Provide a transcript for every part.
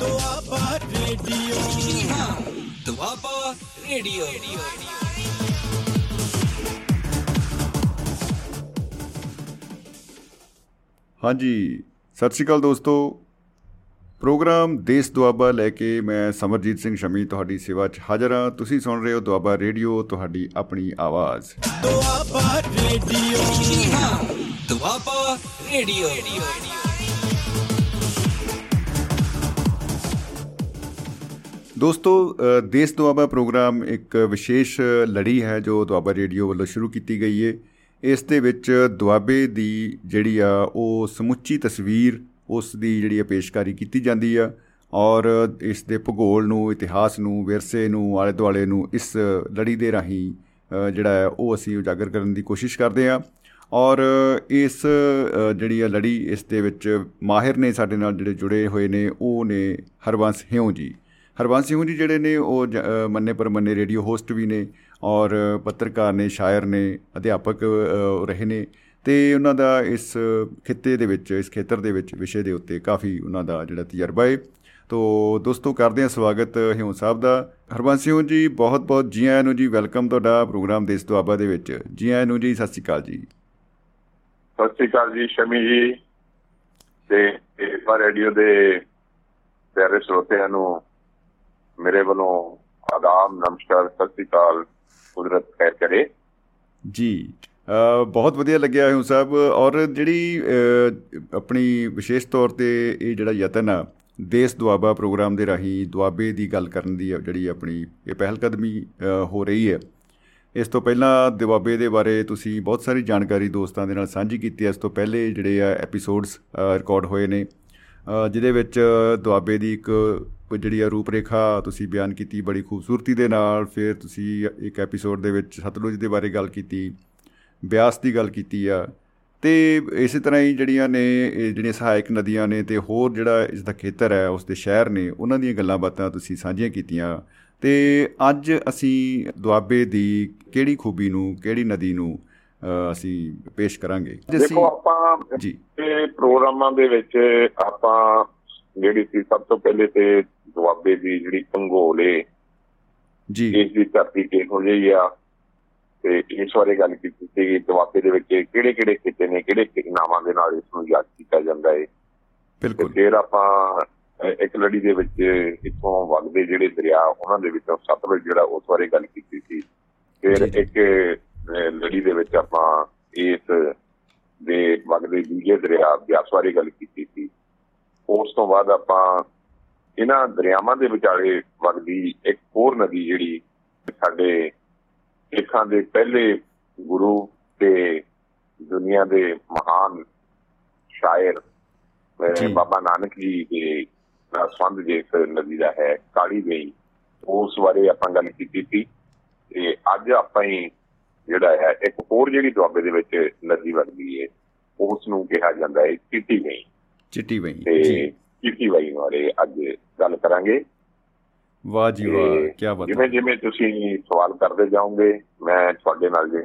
Doaba radio Doaba radio ਹਾਂਜੀ ਸਤਿ ਸ਼੍ਰੀ ਅਕਾਲ ਦੋਸਤੋ ਪ੍ਰੋਗਰਾਮ ਦੇਸ਼ ਦੁਆਬਾ ਲੈ ਕੇ ਮੈਂ ਸਮਰਜੀਤ ਸਿੰਘ ਸ਼ਮੀ ਤੁਹਾਡੀ ਸੇਵਾ 'ਚ ਹਾਜ਼ਰ ਹਾਂ ਤੁਸੀਂ ਸੁਣ ਰਹੇ ਹੋ ਦੁਆਬਾ ਰੇਡੀਓ ਤੁਹਾਡੀ ਆਪਣੀ ਆਵਾਜ਼ ਦੁਆਬਾ ਰੇਡੀਓ ਦੁਆਬਾ ਰੇਡੀਓ ਦੋਸਤੋ ਅ, ਦੇਸ਼ ਦੁਆਬਾ ਪ੍ਰੋਗਰਾਮ ਇੱਕ ਵਿਸ਼ੇਸ਼ ਲੜੀ ਹੈ ਜੋ ਦੁਆਬਾ ਰੇਡੀਓ ਵੱਲੋਂ ਸ਼ੁਰੂ ਕੀਤੀ ਗਈ ਹੈ ਇਸ ਦੇ ਵਿੱਚ ਦੁਆਬੇ ਦੀ ਜਿਹੜੀ ਆ ਉਹ ਸਮੁੱਚੀ ਤਸਵੀਰ ਉਸ ਦੀ ਜਿਹੜੀ ਆ ਪੇਸ਼ਕਾਰੀ ਕੀਤੀ ਜਾਂਦੀ ਆ ਔਰ ਇਸ ਦੇ ਭੂਗੋਲ ਨੂੰ ਇਤਿਹਾਸ ਨੂੰ ਵਿਰਸੇ ਨੂੰ ਆਲੇ ਦੁਆਲੇ ਨੂੰ ਇਸ ਲੜੀ ਦੇ ਰਾਹੀਂ ਅ, ਜਿਹੜਾ ਹੈ ਉਹ ਅਸੀਂ ਉਜਾਗਰ ਕਰਨ ਦੀ ਕੋਸ਼ਿਸ਼ ਕਰਦੇ ਹਾਂ। ਔਰ ਇਸ ਅ, ਜਿਹੜੀ ਆ ਲੜੀ ਇਸ ਦੇ ਵਿੱਚ ਮਾਹਿਰ ਨੇ ਸਾਡੇ ਨਾਲ ਜਿਹੜੇ ਜੁੜੇ ਹੋਏ ਨੇ ਉਹ ਨੇ ਹਰਵੰਸ ਹਿਉ ਜੀ। ਹਰਵੰਸ ਸਿੰਘ ਜੀ ਜਿਹੜੇ ਨੇ ਉਹ ਜ- ਅ, ਮੰਨੇ ਪਰਮੰਨੇ ਰੇਡੀਓ ਹੋਸਟ ਵੀ ਨੇ ਔਰ ਪੱਤਰਕਾਰ ਨੇ ਸ਼ਾਇਰ ਨੇ ਅਧਿਆਪਕ ਅ, ਰਹੇ ਨੇ ਤੇ ਉਹਨਾਂ ਦਾ ਇਸ ਖਿੱਤੇ ਦੇ ਵਿੱਚ ਇਸ ਖੇਤਰ ਦੇ ਵਿੱਚ ਵਿਸ਼ੇ ਦੇ ਉੱਤੇ ਕਾਫੀ ਉਹਨਾਂ ਦਾ ਜਿਹੜਾ ਤਜਰਬਾ ਹੈ ਤੋ ਦੋਸਤੋ ਕਰਦੇ ਹਾਂ ਸਵਾਗਤ ਹਿਉ ਸਾਹਿਬ ਦਾ। ਹਰਵੰਸ ਸਿੰਘ ਜੀ ਬਹੁਤ ਬਹੁਤ ਜੀ ਆਇਆਂ ਨੂੰ ਜੀ ਵੈਲਕਮ ਤੁਹਾਡਾ ਪ੍ਰੋਗਰਾਮ ਦੇਸ਼ ਦੁਆਬਾ ਦੇ ਵਿੱਚ। ਜੀ ਆਇਆਂ ਨੂੰ ਜੀ ਸਤਿ ਸ਼੍ਰੀ ਅਕਾਲ ਜੀ। ਸਤਿ ਸ਼੍ਰੀ ਅਕਾਲ ਜੀ ਸ਼ਮੀ ਜੀ ਤੇ ਇਸਵਾ ਰੇਡੀਓ ਦੇ ਪਿਆਰੇ ਸਰੋਤਿਆਂ ਨੂੰ ਮੇਰੇ ਵੱਲੋਂ ਆਦਾਬ ਨਮਸਕਾਰ ਸਤਿ ਸ਼੍ਰੀ ਅਕਾਲ ਕੁਦਰਤ ਖੈਰ ਕਰੇ। ਜੀ ਅ, ਬਹੁਤ ਵਧੀਆ ਲੱਗਿਆ ਹਿਉ ਸਾਹਿਬ ਔਰ ਜਿਹੜੀ ਅ, ਆਪਣੀ ਵਿਸ਼ੇਸ਼ ਤੌਰ ਤੇ ਇਹ ਜਿਹੜਾ ਯਤਨ ਆ ਦੇਸ਼ ਦੁਆਬਾ ਪ੍ਰੋਗਰਾਮ ਦੇ ਰਾਹੀਂ ਦੁਆਬੇ ਦੀ ਗੱਲ ਕਰਨ ਦੀ ਜਿਹੜੀ ਆਪਣੀ ਇਹ ਪਹਿਲ ਕਦਮੀ ਅ, ਹੋ ਰਹੀ ਹੈ। ਇਸ ਤੋਂ ਪਹਿਲਾਂ ਦੁਆਬੇ ਦੇ ਬਾਰੇ ਤੁਸੀਂ ਬਹੁਤ ਸਾਰੀ ਜਾਣਕਾਰੀ ਦੋਸਤਾਂ ਦੇ ਨਾਲ ਸਾਂਝੀ ਕੀਤੀ ਹੈ। ਇਸ ਤੋਂ ਪਹਿਲੇ ਜਿਹੜੇ ਆ ਐਪੀਸੋਡਸ ਰਿਕਾਰਡ ਹੋਏ ਨੇ। ਅ, ਜਿਹਦੇ ਵਿੱਚ ਦੁਆਬੇ ਦੀ ਇੱਕ ਕੋਈ ਜਿਹੜੀ ਆ ਰੂਪਰੇਖਾ ਤੁਸੀਂ ਬਿਆਨ ਕੀਤੀ ਬੜੀ ਖੂਬਸੂਰਤੀ ਦੇ ਨਾਲ ਫਿਰ ਤੁਸੀਂ ਇੱਕ ਐਪੀਸੋਡ ਦੇ ਵਿੱਚ ਸਤਲੁਜ ਦੇ ਬਾਰੇ ਗੱਲ ਕੀਤੀ ਬਿਆਸ ਦੀ ਗੱਲ ਕੀਤੀ ਆ। ਤੇ ਇਸੇ ਤਰ੍ਹਾਂ ਹੀ ਜਿਹੜੀਆਂ ਨੇ ਜਿਹੜੀਆਂ ਸਹਾਇਕ ਨਦੀਆਂ ਨੇ ਤੇ ਹੋਰ ਜਿਹੜਾ ਇਸ ਦਾ ਖੇਤਰ ਹੈ ਉਸ ਦੇ ਸ਼ਹਿਰ ਨੇ ਉਹਨਾਂ ਦੀਆਂ ਗੱਲਾਂ ਬਾਤਾਂ ਤੁਸੀਂ ਸਾਂਝੀਆਂ ਕੀਤੀਆਂ। ਤੇ ਅੱਜ ਅਸੀਂ ਦੁਆਬੇ ਦੀ ਕਿਹੜੀ ਖੂਬੀ ਨੂੰ ਕਿਹੜੀ ਨਦੀ ਨੂੰ ਅਸੀਂ ਪੇਸ਼ ਕਰਾਂਗੇ? ਦੇਖੋ ਆਪਾਂ ਜੀ। ਇਹ ਪ੍ਰੋਗਰਾਮਾਂ ਦੇ ਵਿੱਚ ਆਪਾਂ ਜਿਹੜੀ ਸੀ ਸਭ ਤੋਂ ਪਹਿਲੇ ਤੇ ਦੁਆਬੇ ਦੀ ਜਿਹੜੀ ਭੰਗੋਲੇ ਜੀ। ਇਸ ਦੀ ਧਰਤੀ ਕਿਹੋ ਜਿਹੀ ਆ। ਤੇ ਇਸ ਬਾਰੇ ਗੱਲ ਕੀਤੀ ਸੀ ਕਿ ਦੁਆਬੇ ਦੇ ਵਿੱਚ ਕਿਹੜੇ ਕਿਹੜੇ ਖਿੱਤੇ ਨੇ ਕਿਹੜੇ ਕਿਹੜੇ ਨਾਵਾਂ ਦੇ ਨਾਲ ਇਸ ਨੂੰ ਯਾਦ ਕੀਤਾ ਜਾਂਦਾ ਹੈ ਤੇ ਬਿਲਕੁਲ ਫਿਰ ਆਪਾਂ ਇੱਕ ਲੜੀ ਦੇ ਵਿੱਚ ਇੱਥੋਂ ਵਗਦੇ ਜਿਹੜੇ ਦਰਿਆ ਉਹਨਾਂ ਦੇ ਵਿੱਚੋਂ ਸਤਲੁਜ ਜਿਹੜਾ ਉਸ ਬਾਰੇ ਗੱਲ ਕੀਤੀ ਸੀ। ਫਿਰ। ਇੱਕ ਲੜੀ ਦੇ ਵਿੱਚ ਆਪਾਂ ਇਸ ਦੇ ਵਗਦੇ ਦੂਜੇ ਦਰਿਆ ਬਿਆਸ ਬਾਰੇ ਗੱਲ ਕੀਤੀ ਸੀ। ਉਸ ਤੋਂ ਬਾਅਦ ਆਪਾਂ ਇਹਨਾਂ ਦਰਿਆਵਾਂ ਦੇ ਵਿਚਾਲੇ ਵਗਦੀ ਇੱਕ ਹੋਰ ਨਦੀ ਜਿਹੜੀ ਸਾਡੇ ਸਿੱਖਾਂ ਦੇ ਪਹਿਲੇ ਗੁਰੂ ਤੇ ਦੁਨੀਆ ਦੇ ਮਹਾਨ ਸ਼ਾਇਰ ਜੀ। ਬਾਬਾ ਨਾਨਕ ਜੀ ਦੇ ਸੰਬੰਧ ਜਿਸ ਨਦੀ ਦਾ ਹੈ ਕਾਲੀ ਗਈ ਉਸ ਬਾਰੇ ਆਪਾਂ ਗੱਲ ਕੀਤੀ ਸੀ। ਤੇ ਅੱਜ ਆਪਾਂ ਹੀ ਜਿਹੜਾ ਹੈ ਇੱਕ ਹੋਰ ਜਿਹੜੀ ਦੁਆਬੇ ਦੇ ਵਿੱਚ ਨਦੀ ਵਗਦੀ ਹੈ ਉਸ ਨੂੰ ਕਿਹਾ ਜਾਂਦਾ ਹੈ ਚਿੱਟੀ ਗਈ ਚਿੱਟੀ ਵਈ ਜੀ। ਚਿੱਟੀ ਵਈ ਬਾਰੇ ਅੱਜ ਗੱਲ ਕਰਾਂਗੇ। ਵਾਹ ਜੀ ਵਾਹ ਕੀ ਬਾਤ ਜਿਵੇਂ ਜਿਵੇਂ ਤੁਸੀਂ ਸਵਾਲ ਕਰਦੇ ਜਾਓਗੇ ਮੈਂ ਤੁਹਾਡੇ ਨਾਲ ਜੀ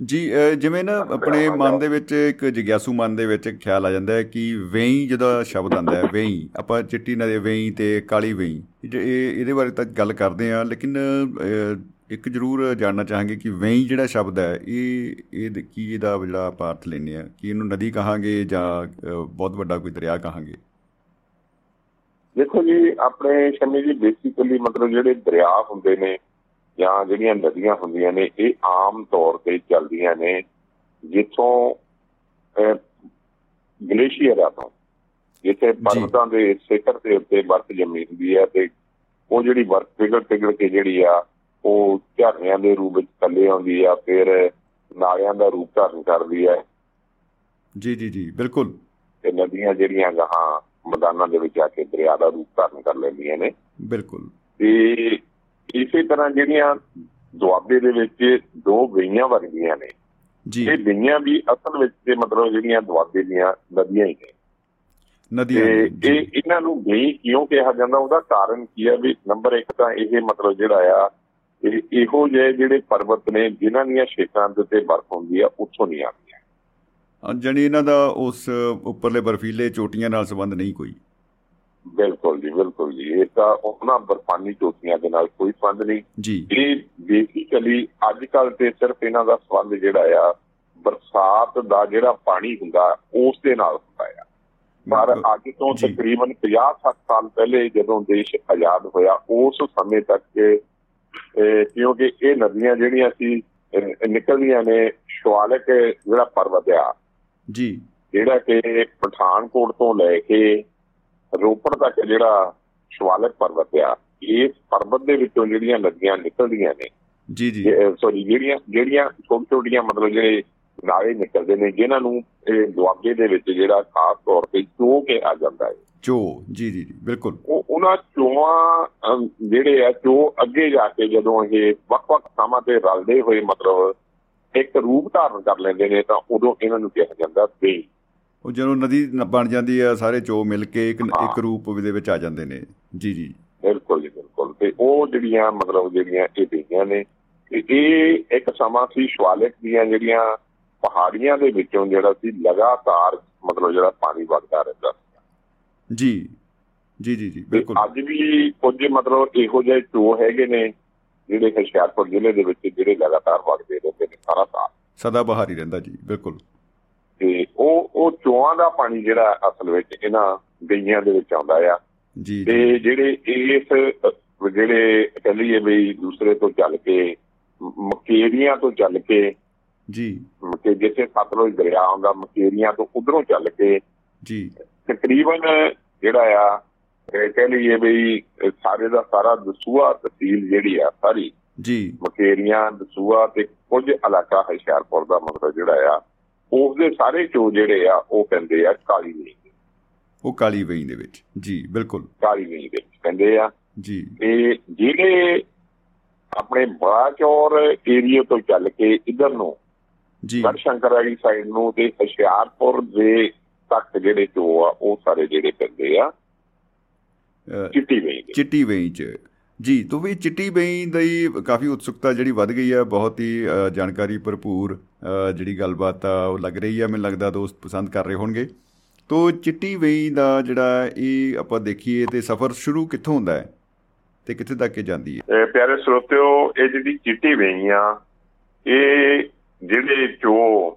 ਜੀ ਜਿਵੇਂ ਨਾ ਆਪਣੇ ਮਨ ਦੇ ਵਿੱਚ ਇੱਕ ਜਿਗਿਆਸੂ ਮਨ ਦੇ ਵਿੱਚ ਖਿਆਲ ਆ ਜਾਂਦਾ ਹੈ ਕਿ ਵੇਈ ਜਦੋਂ ਸ਼ਬਦ ਆਂਦਾ ਹੈ ਵੇਈ। ਆਪਾਂ ਚਿੱਟੀ ਨਦੀ ਵੇਈ ਤੇ ਕਾਲੀ ਵੇਈ। ਇਹ- ਇਹ ਇਹਦੇ ਬਾਰੇ ਤਾਂ ਗੱਲ ਕਰਦੇ ਆ ਲੇਕਿਨ ਇੱਕ ਜ਼ਰੂਰ ਜਾਣਨਾ ਚਾਹਾਂਗੇ ਕਿ ਵੇਈ ਜਿਹੜਾ ਸ਼ਬਦ ਹੈ ਇਹ ਇਹ ਕੀ ਇਹਦਾ ਜਿਹੜਾ ਆਪਾਂ ਅਰਥ ਲੈਂਦੇ ਆ ਕਿ ਇਹਨੂੰ ਨਦੀ ਕਹਾਂਗੇ ਜਾਂ ਬਹੁਤ ਵੱਡਾ ਕੋਈ ਦਰਿਆ ਕਹਾਂਗੇ। ਦੇਖੋ ਜੀ ਆਪਣੇ ਸ਼ਮੀ ਜੀ ਬੇਸਿਕਲੀ ਮਤਲਬ ਜਿਹੜੇ ਦਰਿਆ ਹੁੰਦੇ ਨੇ ਜਾਂ ਜਿਹੜੀਆਂ ਨਦੀਆਂ ਹੁੰਦੀਆਂ ਨੇ ਇਹ ਆਮ ਤੌਰ ਤੇ ਚੱਲਦੀਆਂ ਨੇ ਜਿੱਥੋਂ ਗਲੇਸ਼ੀਅਰਾਂ ਤੋਂ ਜਿੱਥੇ ਪਰਬਤਾਂ ਦੇ ਸਿਖਰ ਦੇ ਉੱਤੇ ਬਰਫ਼ ਜੰਮੀ ਹੁੰਦੀ ਹੈ ਤੇ ਉਹ ਜਿਹੜੀ ਬਰਫ਼ ਪਿਘਲ ਪਿਘਲ ਕੇ ਜਿਹੜੀ ਆ ਉਹ ਝਰਨਿਆਂ ਦੇ ਰੂਪ ਵਿੱਚ ਥੱਲੇ ਆਉਂਦੀ ਆ ਫਿਰ ਨਾਲਿਆਂ ਦਾ ਰੂਪ ਧਾਰਨ ਕਰਦੀ ਹੈ। ਜੀ ਜੀ ਜੀ ਬਿਲਕੁਲ। ਤੇ ਨਦੀਆਂ ਜਿਹੜੀਆਂ ਗਾਹਾਂ ਮੈਦਾਨਾਂ ਦੇ ਵਿੱਚ ਆ ਕੇ ਦਰਿਆ ਦਾ ਰੂਪ ਧਾਰਨ ਕਰ ਲੈਂਦੀਆਂ ਨੇ। ਬਿਲਕੁਲ। ਤੇ ਇਸੇ ਤਰ੍ਹਾਂ ਜਿਹੜੀਆਂ ਦੁਆਬੇ ਦੇ ਵਿੱਚ ਦੋ ਗਈਆਂ ਵਰਗੀਆਂ ਨੇ ਜੀ। ਇਹ ਗਈਆਂ ਵੀ ਅਸਲ ਵਿੱਚ ਤੇ ਮਤਲਬ ਜਿਹੜੀਆਂ ਦੁਆਬੇ ਦੀਆਂ ਨਦੀਆਂ ਹੀ ਨੇ। ਨਦੀਆਂ ਇਹ ਇਹਨਾਂ ਨੂੰ ਗਈ ਕਿਉਂ ਕਿਹਾ ਜਾਂਦਾ? ਉਹਦਾ ਕਾਰਨ ਕੀ ਹੈ ਵੀ ਨੰਬਰ 1 ਤਾਂ ਇਹ ਮਤਲਬ ਜਿਹੜਾ ਆ ਇਹ ਇਹੋ ਜਿਹੇ ਜਿਹੜੇ ਪਰਬਤ ਨੇ ਜਿਨ੍ਹਾਂ ਦੀਆਂ ਸ਼ੇਖਾਂ ਦੇ ਉੱਤੇ ਬਰਫ਼ ਹੁੰਦੀ ਆ ਉੱਥੋਂ ਨਹੀਂ ਆਉਂਦੀਆਂ ਜਾਣੀ ਇਹਨਾਂ ਦਾ ਉਸ ਉੱਪਰਲੇ ਬਰਫੀਲੇ ਚੋਟੀਆਂ ਨਾਲ ਸੰਬੰਧ ਨਹੀਂ ਕੋਈ। ਬਿਲਕੁਲ ਜੀ ਬਿਲਕੁਲ ਜੀ। ਇਹ ਤਾਂ ਉਹਨਾਂ ਬਰਫਾਨੀ ਚੋਟੀਆਂ ਦੇ ਨਾਲ ਕੋਈ ਸੰਬੰਧ ਨਹੀਂ। ਜੀ। ਇਹ ਬੇਸਿਕਲੀ ਅੱਜ ਕੱਲ ਤੇ ਸਿਰਫ ਇਹਨਾਂ ਦਾ ਸੰਬੰਧ ਜਿਹੜਾ ਆ ਬਰਸਾਤ ਦਾ ਜਿਹੜਾ ਪਾਣੀ ਹੁੰਦਾ ਉਸ ਦੇ ਨਾਲ ਹੁੰਦਾ ਆ। ਪਰ। ਅੱਜ ਤੋਂ। ਤਕਰੀਬਨ 50-60 ਸਾਲ ਪਹਿਲੇ ਜਦੋਂ ਦੇਸ਼ ਆਜ਼ਾਦ ਹੋਇਆ ਉਸ ਸਮੇਂ ਤੱਕ ਕਿਉਂਕਿ ਇਹ ਨਦੀਆਂ ਜਿਹੜੀਆਂ ਸੀ ਨਿਕਲਦੀਆਂ ਨੇ ਸ਼ਿਵਾਲਿਕ ਜਿਹੜਾ ਪਰਬਤ ਆ ਜੀ। ਜਿਹੜਾ ਕਿ ਪਠਾਨਕੋਟ ਤੋਂ ਲੈ ਕੇ ਰੋਪੜ ਤੱਕ ਜਿਹੜਾ ਸ਼ਿਵਾਲਿਕ ਪਰਬਤ ਆ ਇਸ ਪਰਬਤ ਦੇ ਵਿੱਚੋਂ ਜਿਹੜੀਆਂ ਨਦੀਆਂ ਨਿਕਲਦੀਆਂ ਨੇ ਜੀ ਜੀ। ਸੌਰੀ ਜਿਹੜੀਆਂ ਜਿਹੜੀਆਂ ਛੋਟੀ ਛੋਟੀਆਂ ਮਤਲਬ ਜਿਹੜੇ ਨਾਲੇ ਨਿਕਲਦੇ ਨੇ ਜਿਨ੍ਹਾਂ ਨੂੰ ਇਹ ਦੁਆਬੇ ਦੇ ਵਿੱਚ ਜਿਹੜਾ ਖਾਸ ਤੌਰ ਤੇ ਚੋ ਕੇ ਆ ਜਾਂਦਾ ਹੈ। ਚੋ ਜੀ ਜੀ ਜੀ ਬਿਲਕੁਲ। ਉਹ ਉਹਨਾਂ ਚੋਆਂ ਜਿਹੜੇ ਆ ਚੋ ਅੱਗੇ ਜਾ ਕੇ ਜਦੋਂ ਇਹ ਵੱਖ-ਵੱਖ ਥਾਵਾਂ ਤੇ ਰਲਦੇ ਹੋਏ ਮਤਲਬ ਇੱਕ ਰੂਪ ਧਾਰਨ ਕਰ ਲੈਂਦੇ ਨੇ ਤਾਂ ਉਦੋਂ ਇਹਨਾਂ ਨੂੰ ਕਿਹਾ ਜਾਂਦਾ ਬੇ ਉਹ ਜਦੋਂ ਨਦੀ ਬਣ ਜਾਂਦੀ ਆ ਸਾਰੇ ਚੋ ਮਿਲ ਕੇ ਇੱਕ। ਇੱਕ ਰੂਪ ਦੇ ਵਿੱਚ ਆ ਜਾਂਦੇ ਨੇ। ਜੀ ਜੀ। ਬਿਲਕੁਲ ਜੀ ਬਿਲਕੁਲ। ਤੇ ਉਹ ਜਿਹੜੀਆਂ ਮਤਲਬ ਜਿਹੜੀਆਂ ਇਹ ਬੇਈਆਂ ਨੇ ਇਹ ਇੱਕ ਸਮਾਂ ਸੀ ਸ਼ਿਵਾਲਿਕ ਦੀਆਂ ਜਿਹੜੀਆਂ ਪਹਾੜੀਆਂ ਦੇ ਵਿੱਚੋਂ ਜਿਹੜਾ ਸੀ ਲਗਾਤਾਰ ਮਤਲਬ ਜਿਹੜਾ ਪਾਣੀ ਵਗਦਾ ਰਹਿੰਦਾ ਜੀ। ਜੀ ਜੀ ਜੀ ਬਿਲਕੁਲ। ਅੱਜ ਵੀ ਕੁਝ ਮਤਲਬ ਇਹੋ ਜਿਹੇ ਚੋ ਹੈਗੇ ਨੇ ਜਿਹੜੇ ਹੁਸ਼ਿਆਰਪੁਰ ਜ਼ਿਲ੍ਹੇ ਦੇ ਵਿੱਚ ਜਿਹੜੇ ਲਗਾਤਾਰ ਵਗਦੇ ਰਹਿੰਦੇ ਨੇ ਸਾਰਾ ਸਾਲ। ਸਦਾ ਬਹਾਰ ਹੀ ਰਹਿੰਦਾ ਜੀ ਬਿਲਕੁਲ। ਤੇ ਉਹ ਉਹ ਚੋਆਂ ਦਾ ਪਾਣੀ ਜਿਹੜਾ ਅਸਲ ਵਿੱਚ ਇਹਨਾਂ ਗਈਆਂ ਦੇ ਵਿੱਚ ਆਉਂਦਾ ਆ। ਜੀ ਤੇ ਜਿਹੜੇ ਇਸ ਜਿਹੜੇ ਕਹ ਲਈਏ ਵੀ ਦੂਸਰੇ ਤੋਂ ਚੱਲ ਕੇ ਮਕੇਰੀਆਂ ਤੋਂ ਚੱਲ ਕੇ ਜੀ। ਕਿ ਜਿੱਥੇ ਸਤਲੁਜ ਦਰਿਆ ਆਉਂਦਾ ਮਕੇਰੀਆਂ ਤੋਂ ਉਧਰੋਂ ਚੱਲ ਕੇ ਜੀ। ਤਕਰੀਬਨ ਜਿਹੜਾ ਆ ਕਹਿ ਲਈਏ ਵੀ ਇਹ ਸਾਰੇ ਦਾ ਸਾਰਾ ਦਸੂਆ ਤਹਿਸੀਲ ਜਿਹੜੀ ਆ ਸਾਰੀ ਜੀ। ਮਕੇਰੀਆਂ ਦਸੂਆ ਤੇ ਕੁਝ ਇਲਾਕਾ ਹੁਸ਼ਿਆਰਪੁਰ ਦਾ ਮਤਲਬ ਜਿਹੜਾ ਆ ਉਸ ਦੇ ਸਾਰੇ ਚੋ ਜਿਹੜੇ ਆ ਉਹ ਕਹਿੰਦੇ ਆ ਕਾਲੀ ਨੀਂਦ ਉਹ ਕਾਲੀ ਵੇਈ ਦੇ ਵਿੱਚ। ਜੀ ਬਿਲਕੁਲ। ਕਾਲੀ ਨੀਂਦ ਦੇ ਵਿੱਚ ਕਹਿੰਦੇ ਆ। ਜੀ। ਇਹ ਜਿਹੜੇ ਆਪਣੇ ਬਲਾਚੌਰ ਏਰੀਆ ਤੋਂ ਚੱਲ ਕੇ ਇਧਰ ਨੂੰ ਜੀ। ਗੜਸ਼ੰਕਰ ਵਾਲੀ ਸਾਈਡ ਨੂੰ ਤੇ ਹੁਸ਼ਿਆਰਪੁਰ ਦੇ ਤੱਕ ਜਿਹੜੇ ਚੋ ਆ ਉਹ ਸਾਰੇ ਜਿਹੜੇ ਪੈਂਦੇ ਆ। ਚਿੱਟੀ ਵੇਈ ਚਿੱਟੀ ਵੇਈ ਚ। ਜੀ ਤੋਂ ਵੀ ਚਿੱਟੀ ਵੇਈ ਦੀ ਕਾਫੀ ਉਤਸੁਕਤਾ ਜਿਹੜੀ ਵੱਧ ਗਈ ਹੈ ਬਹੁਤ ਹੀ ਜਾਣਕਾਰੀ ਭਰਪੂਰ ਜਿਹੜੀ ਗੱਲਬਾਤ ਆ ਉਹ ਲੱਗ ਰਹੀ ਹੈ ਮੈਨੂੰ ਲੱਗਦਾ ਦੋਸਤ ਪਸੰਦ ਕਰ ਰਹੇ ਹੋਣਗੇ। ਤੋਂ ਚਿੱਟੀ ਵੇਈ ਦਾ ਜਿਹੜਾ ਇਹ ਆਪਾਂ ਦੇਖੀਏ ਤੇ ਸਫ਼ਰ ਸ਼ੁਰੂ ਕਿੱਥੋਂ ਹੁੰਦਾ ਹੈ ਤੇ ਕਿੱਥੇ ਤੱਕ ਜਾਂਦੀ ਹੈ? ਪਿਆਰੇ ਸਰੋਤਿਓ ਇਹ ਜਿਹੜੀ ਚਿੱਟੀ ਵੇਈ ਆ ਇਹ ਜਿਹੜੇ ਚੋ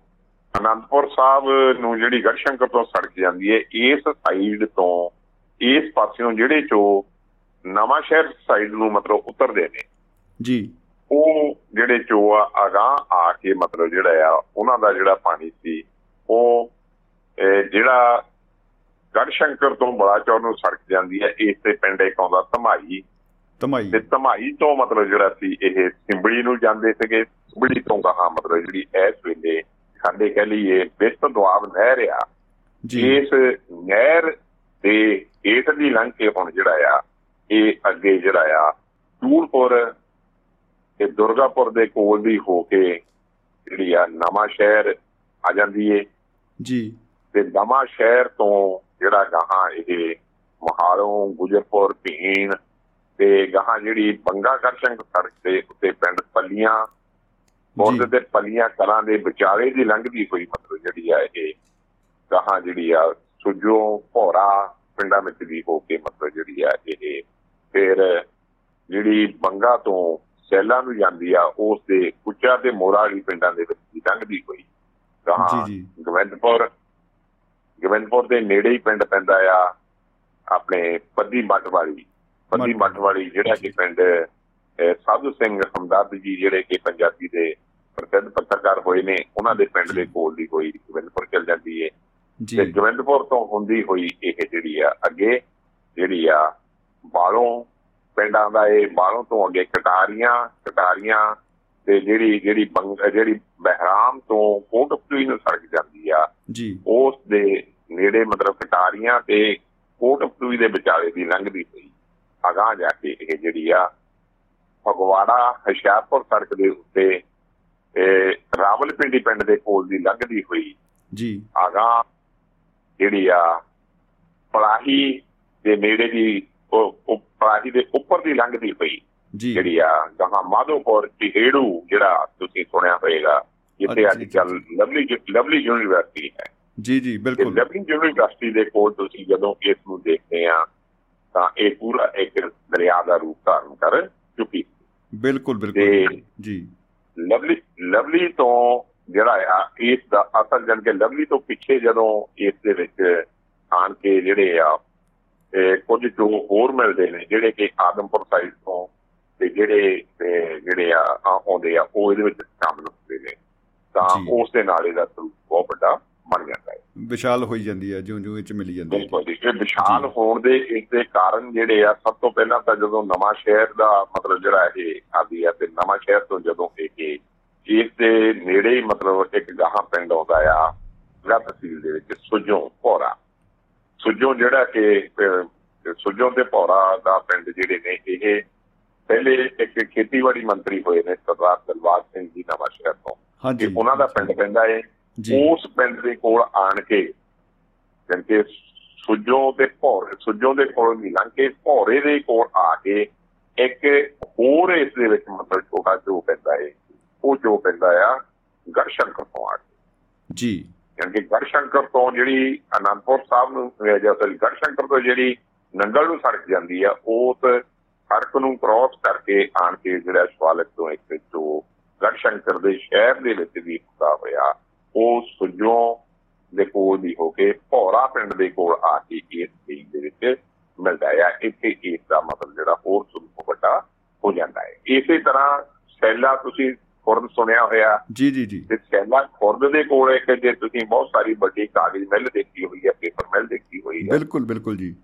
ਅਨੰਦਪੁਰ ਸਾਹਿਬ ਨੂੰ ਜਿਹੜੀ ਗੜਸ਼ੰਕਰ ਤੋਂ ਸੜਕ ਜਾਂਦੀ ਹੈ ਇਸ ਸਾਈਡ ਤੋਂ ਇਸ ਪਾਸਿਓਂ ਜਿਹੜੇ ਚੋ ਨਵਾਂ ਸ਼ਹਿਰ ਸਾਈਡ ਨੂੰ ਮਤਲਬ ਉਤਰਦੇ ਨੇ ਜੀ। ਉਹ ਜਿਹੜੇ ਚੋ ਆ ਅਗਾਂਹ ਆ ਕੇ ਮਤਲਬ ਜਿਹੜਾ ਆ ਉਹਨਾਂ ਦਾ ਜਿਹੜਾ ਪਾਣੀ ਸੀ ਉਹ ਜਿਹੜਾ ਗੜਸ਼ੰਕਰ ਤੋਂ ਬਲਾਚੌਰ ਨੂੰ ਸੜਕ ਜਾਂਦੀ ਹੈ ਇਸ ਤੇ ਪਿੰਡ ਇੱਕ ਆਉਂਦਾ ਧਮਾਈ। ਧਮਾਈ। ਤੇ ਧਮਾਈ ਤੋਂ ਮਤਲਬ ਜਿਹੜਾ ਸੀ ਇਹ ਸਿੰਬੜੀ ਨੂੰ ਜਾਂਦੇ ਸੀਗੇ। ਸਿੰਬੜੀ ਤੋਂ ਗਾਹਾਂ ਮਤਲਬ ਜਿਹੜੀ ਇਸ ਵੇਲੇ ਸਾਡੇ ਕਹਿ ਲਈਏ ਬਿਸਤ ਦੁਆਬ ਨਹਿਰ ਆ। ਜੀ। ਇਸ ਨਹਿਰ ਦੇ ਹੇਠ ਦੀ ਲੰਘ ਕੇ ਹੁਣ ਜਿਹੜਾ ਆ ਇਹ ਅੱਗੇ ਜਿਹੜਾ ਆ ਟੂਲਪੁਰ ਤੇ ਦੁਰਗਾਪੁਰ ਦੇ ਕੋਲ ਦੀ ਹੋ ਕੇ ਜਿਹੜੀ ਆ ਨਵਾਂ ਸ਼ਹਿਰ ਆ ਜਾਂਦੀ ਏ। ਜੀ। ਤੇ ਨਵਾਂ ਸ਼ਹਿਰ ਤੋਂ ਜਿਹੜਾ ਗਾਹਾਂ ਇਹ ਮਹਾਲੋਂ ਗੁਜਰਪੁਰ ਭੀਣ ਤੇ ਗਾਹਾਂ ਜਿਹੜੀ ਬੰਗਾ ਕਰਸ਼ੰਕ ਸੜਕ ਤੇ ਉੱਤੇ ਪਿੰਡ ਪੱਲੀਆਂ ਬੋਰਡ ਦੇ ਪੱਲੀਆਂ ਕਲਾਂ ਦੇ ਵਿਚਾਲੇ ਦੀ ਲੰਘਦੀ ਹੋਈ ਮਤਲਬ ਜਿਹੜੀ ਆ ਇਹ ਗਾਹਾਂ ਜਿਹੜੀ ਆ ਸੁਜੋ ਭੋਰਾ ਪਿੰਡਾਂ ਵਿੱਚ ਦੀ ਹੋ ਕੇ ਮਤਲਬ ਜਿਹੜੀ ਆ ਇਹ ਫਿਰ ਜਿਹੜੀ ਬੰਗਾ ਤੋਂ ਸੈਲਾਂ ਨੂੰ ਜਾਂਦੀ ਆ ਉਸ ਦੇ ਉੱਚਾ ਤੇ ਮੋਰਾ ਵਾਲੀ ਪਿੰਡਾਂ ਦੇ ਵਿੱਚ ਦੀ ਲੰਘਦੀ ਹੋਈ ਜੀ। ਗੋਬਿੰਦਪੁਰ ਗੋਬਿੰਦਪੁਰ ਦੇ ਨੇੜੇ ਹੀ ਪਿੰਡ ਪੈਂਦਾ ਆ ਆਪਣੇ ਪੱਦੀ ਮੱਠ ਵਾਲੀ ਪੱਦੀ। ਮੱਠ ਵਾਲੀ ਜਿਹੜਾ ਕਿ ਪਿੰਡ ਸਾਧੂ ਸਿੰਘ ਹਮਦਰਦ ਜੀ ਜਿਹੜੇ ਕਿ ਪੰਜਾਬੀ ਦੇ ਪ੍ਰਸਿੱਧ ਪੱਤਰਕਾਰ ਹੋਏ ਨੇ ਉਹਨਾਂ ਦੇ ਪਿੰਡ ਦੇ ਕੋਲ ਦੀ ਹੋਈ ਗੋਬਿੰਦਪੁਰ ਚਲ ਜਾਂਦੀ ਹੈ ਤੇ ਜੀ ਗੋਬਿੰਦਪੁਰ ਤੋਂ ਹੁੰਦੀ ਹੋਈ ਇਹ ਜਿਹੜੀ ਆ ਅੱਗੇ ਜਿਹੜੀ ਆ ਬਾਲੋਂ ਪਿੰਡਾਂ ਦਾ ਇਹ ਬਾਲੋਂ ਤੋਂ ਅੱਗੇ ਕਟਾਰੀਆਂ ਕਟਾਰੀਆਂ ਤੇ ਜਿਹੜੀ ਜਿਹੜੀ ਜਿਹੜੀ ਬਹਿਰਾਮ ਤੋਂ ਕੋਟਪੁਰੀ ਨੂੰ ਸੜਕ ਜਾਂਦੀ ਆ ਜੀ। ਉਸ ਦੇ ਨੇੜੇ ਮਤਲਬ ਕਟਾਰੀਆਂ ਤੇ ਕੋਟਪੁਰੀ ਦੇ ਵਿਚਾਲੇ ਦੀ ਲੰਘਦੀ ਹੋਈ ਅਗਾਂਹ ਜਾ ਕੇ ਇਹ ਜਿਹੜੀ ਆ ਫਗਵਾੜਾ ਹੁਸ਼ਿਆਰਪੁਰ ਸੜਕ ਦੇ ਉੱਤੇ ਇਹ ਰਾਵਲਪਿੰਡੀ ਪਿੰਡ ਦੇ ਕੋਲ ਦੀ ਲੰਘਦੀ ਹੋਈ ਜੀ। ਅਗਾਂਹ ਜਿਹੜੀ ਆ ਪਲਾਹੀ ਦੇ ਨੇੜੇ ਦੀ ਉਹ ਪਲਾਹੀ ਦੇ ਉੱਪਰ ਦੀ ਲੰਘਦੀ ਜੀ। ਜਿਹੜੀ ਆ ਗਾਹਾਂ ਮਾਧੋਪੁਰ ਟਿਹੇੜੂ ਜਿਹੜਾ ਤੁਸੀਂ ਸੁਣਿਆ ਹੋਵੇਗਾ ਜਿੱਥੇ ਅੱਜ ਕੱਲ ਲਵਲੀ ਲਵਲੀ ਯੂਨੀਵਰਸਿਟੀ ਹੈ। ਜੀ ਜੀ ਬਿਲਕੁਲ। ਲਵਲੀ ਯੂਨੀਵਰਸਿਟੀ ਦੇ ਕੋਲ ਤੁਸੀਂ ਜਦੋਂ ਇਸ ਨੂੰ ਦੇਖਦੇ ਆ ਤਾਂ ਇਹ ਪੂਰਾ ਇੱਕ ਦਰਿਆ ਦਾ ਰੂਪ ਧਾਰਨ ਕਰ ਚੁੱਕੀ ਬਿਲਕੁਲ ਬਿਲਕੁਲ। ਜੀ। ਲਵਲੀ ਲਵਲੀ ਤੋਂ ਜਿਹੜਾ ਆ ਇਸ ਦਾ ਅਸਲ ਜਨ ਕੇ ਲਵਲੀ ਤੋਂ ਪਿੱਛੇ ਜਦੋਂ ਇਸ ਦੇ ਵਿੱਚ ਆਣ ਕੇ ਜਿਹੜੇ ਆ ਕੁਝ ਜੋ ਹੋਰ ਮਿਲਦੇ ਨੇ ਜਿਹੜੇ ਕਿ ਆਦਮਪੁਰ ਸਾਈਡ ਤੋਂ ਤੇ ਜਿਹੜੇ ਜਿਹੜੇ ਆ ਆ- ਆਉਂਦੇ ਆ ਉਹ ਇਹਦੇ ਵਿੱਚ ਸ਼ਾਮਲ ਹੁੰਦੇ ਨੇ। ਤਾਂ। ਉਸ ਦੇ ਨਾਲ ਇਹਦਾ ਸਰੂਪ ਬਹੁਤ ਵੱਡਾ ਬਣ ਜਾਂਦਾ ਹੈ। ਵਿਸ਼ਾਲ ਹੋਈ ਜਾਂਦੀ ਹੈ ਜਿਉਂ ਜਿਉਂ ਇਹ ਚ ਮਿਲੀ ਜਾਂਦੀ ਹੈ। ਬਿਲਕੁਲ ਜੀ ਇਹ ਵਿਸ਼ਾਲ ਹੋਣ ਦੇ ਇਸ ਦੇ ਕਾਰਨ ਜਿਹੜੇ ਆ ਸਭ ਤੋਂ ਪਹਿਲਾਂ ਤਾਂ ਜਦੋਂ ਨਵਾਂ ਸ਼ਹਿਰ ਦਾ ਮਤਲਬ ਜਿਹੜਾ ਇਹ ਆਦੀ ਹੈ ਤੇ ਨਵਾਂ ਸ਼ਹਿਰ ਤੋਂ ਜਦੋਂ ਇਹ ਇਸ ਦੇ ਨੇੜੇ ਹੀ ਮਤਲਬ ਇੱਕ ਗਾਹਾਂ ਪਿੰਡ ਆਉਂਦਾ ਆ ਜਿਹੜਾ ਤਹਿਸੀਲ ਦੇ ਵਿੱਚ ਸੁਜੋਂ ਭੌਰਾ। ਸੁਜੋਂ ਜਿਹੜਾ ਕਿ ਸੁਜੋਂ ਤੇ ਭੌਰਾ ਦਾ ਪਿੰਡ ਜਿਹੜੇ ਨੇ ਇਹ ਪਹਿਲੇ ਇੱਕ ਖੇਤੀਬਾੜੀ ਮੰਤਰੀ ਹੋਏ ਨੇ ਸਰਦਾਰ ਦਿਲਬਾਗ ਸਿੰਘ ਜੀ ਨਵਾਂ ਸ਼ਹਿਰ ਤੋਂ। ਹਾਂਜੀ ਉਹਨਾਂ ਦਾ ਪਿੰਡ ਪੈਂਦਾ ਜੀ। ਉਸ ਪਿੰਡ ਦੇ ਕੋਲ ਆਣ ਕੇ ਕਿਉਂਕਿ ਸੁਜੋਂ ਦੇ ਭੌਰੇ ਸੁਜੋਂ ਦੇ ਕੋਲ ਨਹੀਂ ਲੰਘ ਕੇ ਭੌਰੇ ਦੇ ਕੋਲ ਆ ਕੇ ਇੱਕ ਹੋਰ ਇਸ ਦੇ ਵਿੱਚ ਮਤਲਬ ਛੋਟਾ ਜੋ ਪੈਂਦਾ ਹੈ ਉਹ ਜੋ ਪੈਂਦਾ ਆ ਗੜਸ਼ੰਕਰ ਤੋਂ ਆ ਕੇ ਜੀ ਕਿਉਂਕਿ ਗੜਸ਼ੰਕਰ ਤੋਂ ਜਿਹੜੀ ਅਨੰਦਪੁਰ ਸਾਹਿਬ ਨੂੰ ਜਾਂ ਫਿਰ ਗੜਸ਼ੰਕਰ ਤੋਂ ਜਿਹੜੀ ਨੰਗਲ ਨੂੰ ਸੜਕ ਜਾਂਦੀ ਆ ਉਸ ਸੜਕ ਨੂੰ ਕ੍ਰਾਸ ਕਰਕੇ ਆਣ ਕੇ ਜਿਹੜਾ ਸ਼ਵਾਲਕ ਤੋਂ ਇੱਕ ਜੋ ਗੜਸ਼ੰਕਰ ਦੇ ਸ਼ਹਿਰ ਦੇ ਵਿੱਚ ਵੀ ਹੁੰਦਾ ਹੋਇਆ ਉਹ ਸੁਜੋਂ ਦੇ ਕੋਲ ਦੀ ਹੋ ਕੇ ਭੌਰਾ ਪਿੰਡ ਦੇ ਕੋਲ ਆ ਕੇ ਇਸ ਚੀਜ਼ ਦੇ ਵਿੱਚ ਮਿਲਦਾ ਆ। ਇੱਥੇ ਇਸ ਦਾ ਮਤਲਬ ਜਿਹੜਾ ਹੋਰ ਸਰੂਪ ਵੱਡਾ ਹੋ ਜਾਂਦਾ ਹੈ। ਇਸੇ ਤਰ੍ਹਾਂ ਸੈਲਾ ਤੁਸੀਂ ਖੁਰਦ ਸੁਣਿਆ ਹੋਇਆ। ਜੀ ਜੀ ਜੀ। ਤੇ ਸੈਲਾ ਖੁਰਦ ਦੇ ਕੋਲ ਇੱਕ ਜੇ ਤੁਸੀਂ ਬਹੁਤ ਸਾਰੀ ਵੱਡੀ ਕਾਗਜ਼ ਮਿੱਲ ਦੇਖੀ ਹੋਈ ਹੈ ਪੇਪਰ ਮਿੱਲ ਦੇਖੀ ਹੋਈ ਹੈ। ਬਿਲਕੁਲ ਬਿਲਕੁਲ ਜੀ।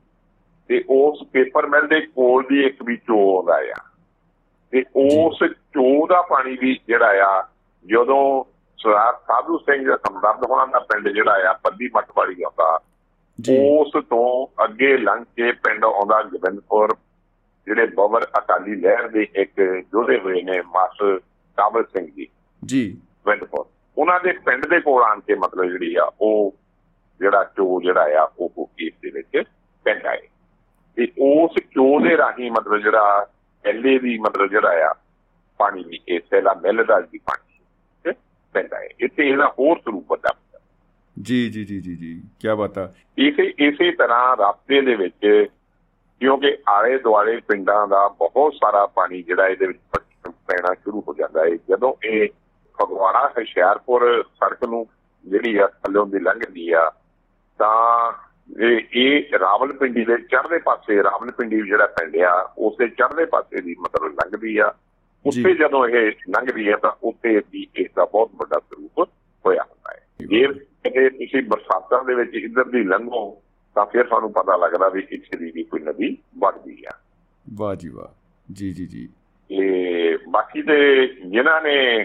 ਤੇ ਉਸ ਪੇਪਰ ਮਿੱਲ ਦੇ ਕੋਲ ਦੀ ਇੱਕ ਵੀ ਚੋ ਆਉਂਦਾ ਆ। ਤੇ ਉਸ ਚੋ ਦਾ ਪਾਣੀ ਵੀ ਜਿਹੜਾ ਆ ਜਦੋਂ ਸਰਦਾਰ ਸਾਧੂ ਸਿੰਘ ਦਾ ਸਮਦਰਦ ਹੋਣਾ ਦਾ ਪਿੰਡ ਜਿਹੜਾ ਆ ਪੱਦੀ ਮੱਠ ਵਾਲੀ ਆਉਂਦਾ ਉਸ ਤੋਂ ਅੱਗੇ ਲੰਘ ਕੇ ਪਿੰਡ ਆਉਂਦਾ ਗੋਬਿੰਦਪੁਰ ਜਿਹੜੇ ਬਵਰ ਅਕਾਲੀ ਲਹਿਰ ਦੇ ਇੱਕ ਜੋਧੇ ਹੋਏ ਨੇ ਮਾਸ ਕਾਬਲ ਸਿੰਘ ਜੀ। ਜੀ। ਗੋਬਿੰਦਪੁਰ ਉਹਨਾਂ ਦੇ ਪਿੰਡ ਦੇ ਕੋਲ ਆਣ ਕੇ ਮਤਲਬ ਜਿਹੜੀ ਆ ਉਹ ਜਿਹੜਾ ਚੋ ਜਿਹੜਾ ਆ ਉਹ ਇਸ ਦੇ ਵਿੱਚ ਪੈਂਦਾ ਹੈ ਤੇ ਉਸ ਚੋ ਦੇ ਰਾਹੀਂ ਮਤਲਬ ਜਿਹੜਾ ਐਲੇ ਦੀ ਮਤਲਬ ਜਿਹੜਾ ਆ ਪਾਣੀ ਵੀ ਇਸੇ ਦਾ ਮਿਲ ਦਾ ਵੀ ਪਾਣੀ ਪੈਂਦਾ ਹੈ ਇੱਥੇ ਇਹਦਾ ਹੋਰ ਸਰੂਪ ਹੁੰਦਾ। ਜੀ ਜੀ ਜੀ ਜੀ ਜੀ ਕੀ ਬਾਤ ਆ। ਇਸੇ ਇਸੇ ਤਰ੍ਹਾਂ ਰਾਬਤੇ ਦੇ ਵਿੱਚ ਕਿਉਂਕਿ ਆਲੇ ਦੁਆਲੇ ਪਿੰਡਾਂ ਦਾ ਬਹੁਤ ਸਾਰਾ ਪਾਣੀ ਜਿਹੜਾ ਇਹਦੇ ਵਿੱਚ ਪੈਣਾ ਸ਼ੁਰੂ ਹੋ ਜਾਂਦਾ ਹੈ ਜਦੋਂ ਇਹ ਫਗਵਾੜਾ ਹੁਸ਼ਿਆਰਪੁਰ ਸੜਕ ਨੂੰ ਜਿਹੜੀ ਆ ਥੱਲੋਂ ਦੀ ਲੰਘਦੀ ਆ ਤਾਂ ਇਹ ਰਾਵਲਪਿੰਡੀ ਦੇ ਚੜ੍ਹਦੇ ਪਾਸੇ ਰਾਵਲਪਿੰਡੀ ਜਿਹੜਾ ਪਿੰਡ ਆ ਉਸੇ ਚੜ੍ਹਦੇ ਪਾਸੇ ਦੀ ਮਤਲਬ ਲੰਘਦੀ ਆ। ਉੱਥੇ ਜਦੋਂ ਇਹ ਲੰਘਦੀ ਹੈ ਤਾਂ ਉੱਥੇ ਵੀ ਇਸ ਦਾ ਬਹੁਤ ਵੱਡਾ ਸਰੂਪ ਹੋਇਆ ਹੁੰਦਾ ਹੈ ਜੇ ਕਿਤੇ ਤੁਸੀਂ ਬਰਸਾਤਾਂ ਦੇ ਵਿੱਚ ਇੱਧਰ ਦੀ ਲੰਘੋ ਤਾਂ ਫਿਰ ਤੁਹਾਨੂੰ ਪਤਾ ਲੱਗਦਾ ਵੀ ਇੱਥੇ ਦੀ ਵੀ ਕੋਈ ਨਦੀ ਵਗਦੀ ਆ। ਵਾਹ ਜੀ ਵਾਹ। ਜੀ ਜੀ ਜੀ। ਇਹ ਬਾਕੀ ਤੇ ਜਿਨ੍ਹਾਂ ਨੇ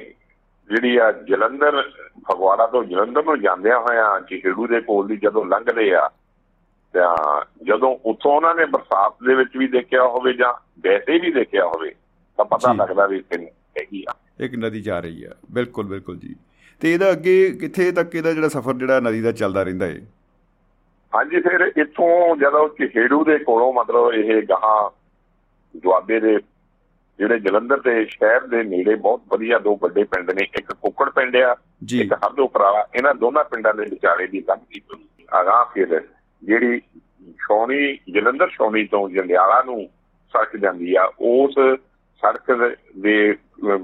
ਜਿਹੜੀ ਆ ਜਲੰਧਰ ਫਗਵਾੜਾ ਤੋਂ ਜਲੰਧਰ ਨੂੰ ਜਾਂਦਿਆਂ ਹੋਇਆਂ ਚਿਹੜੂ ਦੇ ਕੋਲ ਦੀ ਜਦੋਂ ਲੰਘਦੇ ਆ ਤਾਂ ਜਦੋਂ ਉੱਥੋਂ ਉਹਨਾਂ ਨੇ ਬਰਸਾਤ ਦੇ ਵਿੱਚ ਵੀ ਦੇਖਿਆ ਹੋਵੇ ਜਾਂ ਵੈਸੇ ਵੀ ਦੇਖਿਆ ਹੋਵੇ ਤਾਂ ਪਤਾ। ਲੱਗਦਾ ਵੀ ਇੱਥੇ ਹੈਗੀ ਆ। ਇੱਕ ਨਦੀ ਜਾ ਰਹੀ ਆ। ਬਿਲਕੁਲ ਬਿਲਕੁਲ ਜੀ। ਤੇ ਇਹਦਾ ਅੱਗੇ ਕਿੱਥੇ ਤੱਕ ਇਹਦਾ ਜਿਹੜਾ ਸਫ਼ਰ ਜਿਹੜਾ ਨਦੀ ਦਾ ਚੱਲਦਾ ਰਹਿੰਦਾ ਏ? ਹਾਂਜੀ ਫਿਰ ਇੱਥੋਂ ਜਦੋਂ ਚਿਹੜੂ ਦੇ ਕੋਲੋਂ ਮਤਲਬ ਇਹ ਗਾਹਾਂ ਦੁਆਬੇ ਦੇ ਜਿਹੜੇ ਜਲੰਧਰ ਦੇ ਸ਼ਹਿਰ ਦੇ ਨੇੜੇ ਬਹੁਤ ਵਧੀਆ ਦੋ ਵੱਡੇ ਪਿੰਡ ਨੇ ਇੱਕ ਕੁੱਕੜ ਪਿੰਡ ਆ ਇੱਕ ਹਰਦੋਪਰਾ ਇਹਨਾਂ ਦੋਨਾਂ ਪਿੰਡਾਂ ਦੇ ਵਿਚਾਲੇ ਦੀ ਲੰਘਦੀ ਅਗਾਹ ਫਿਰ ਜਿਹੜੀ ਛੌਣੀ ਜਲੰਧਰ ਛੌਣੀ ਤੋਂ ਜੰਡਿਆਲਾ ਨੂੰ ਸੜਕ ਜਾਂਦੀ ਆ ਉਸ ਸੜਕ ਦੇ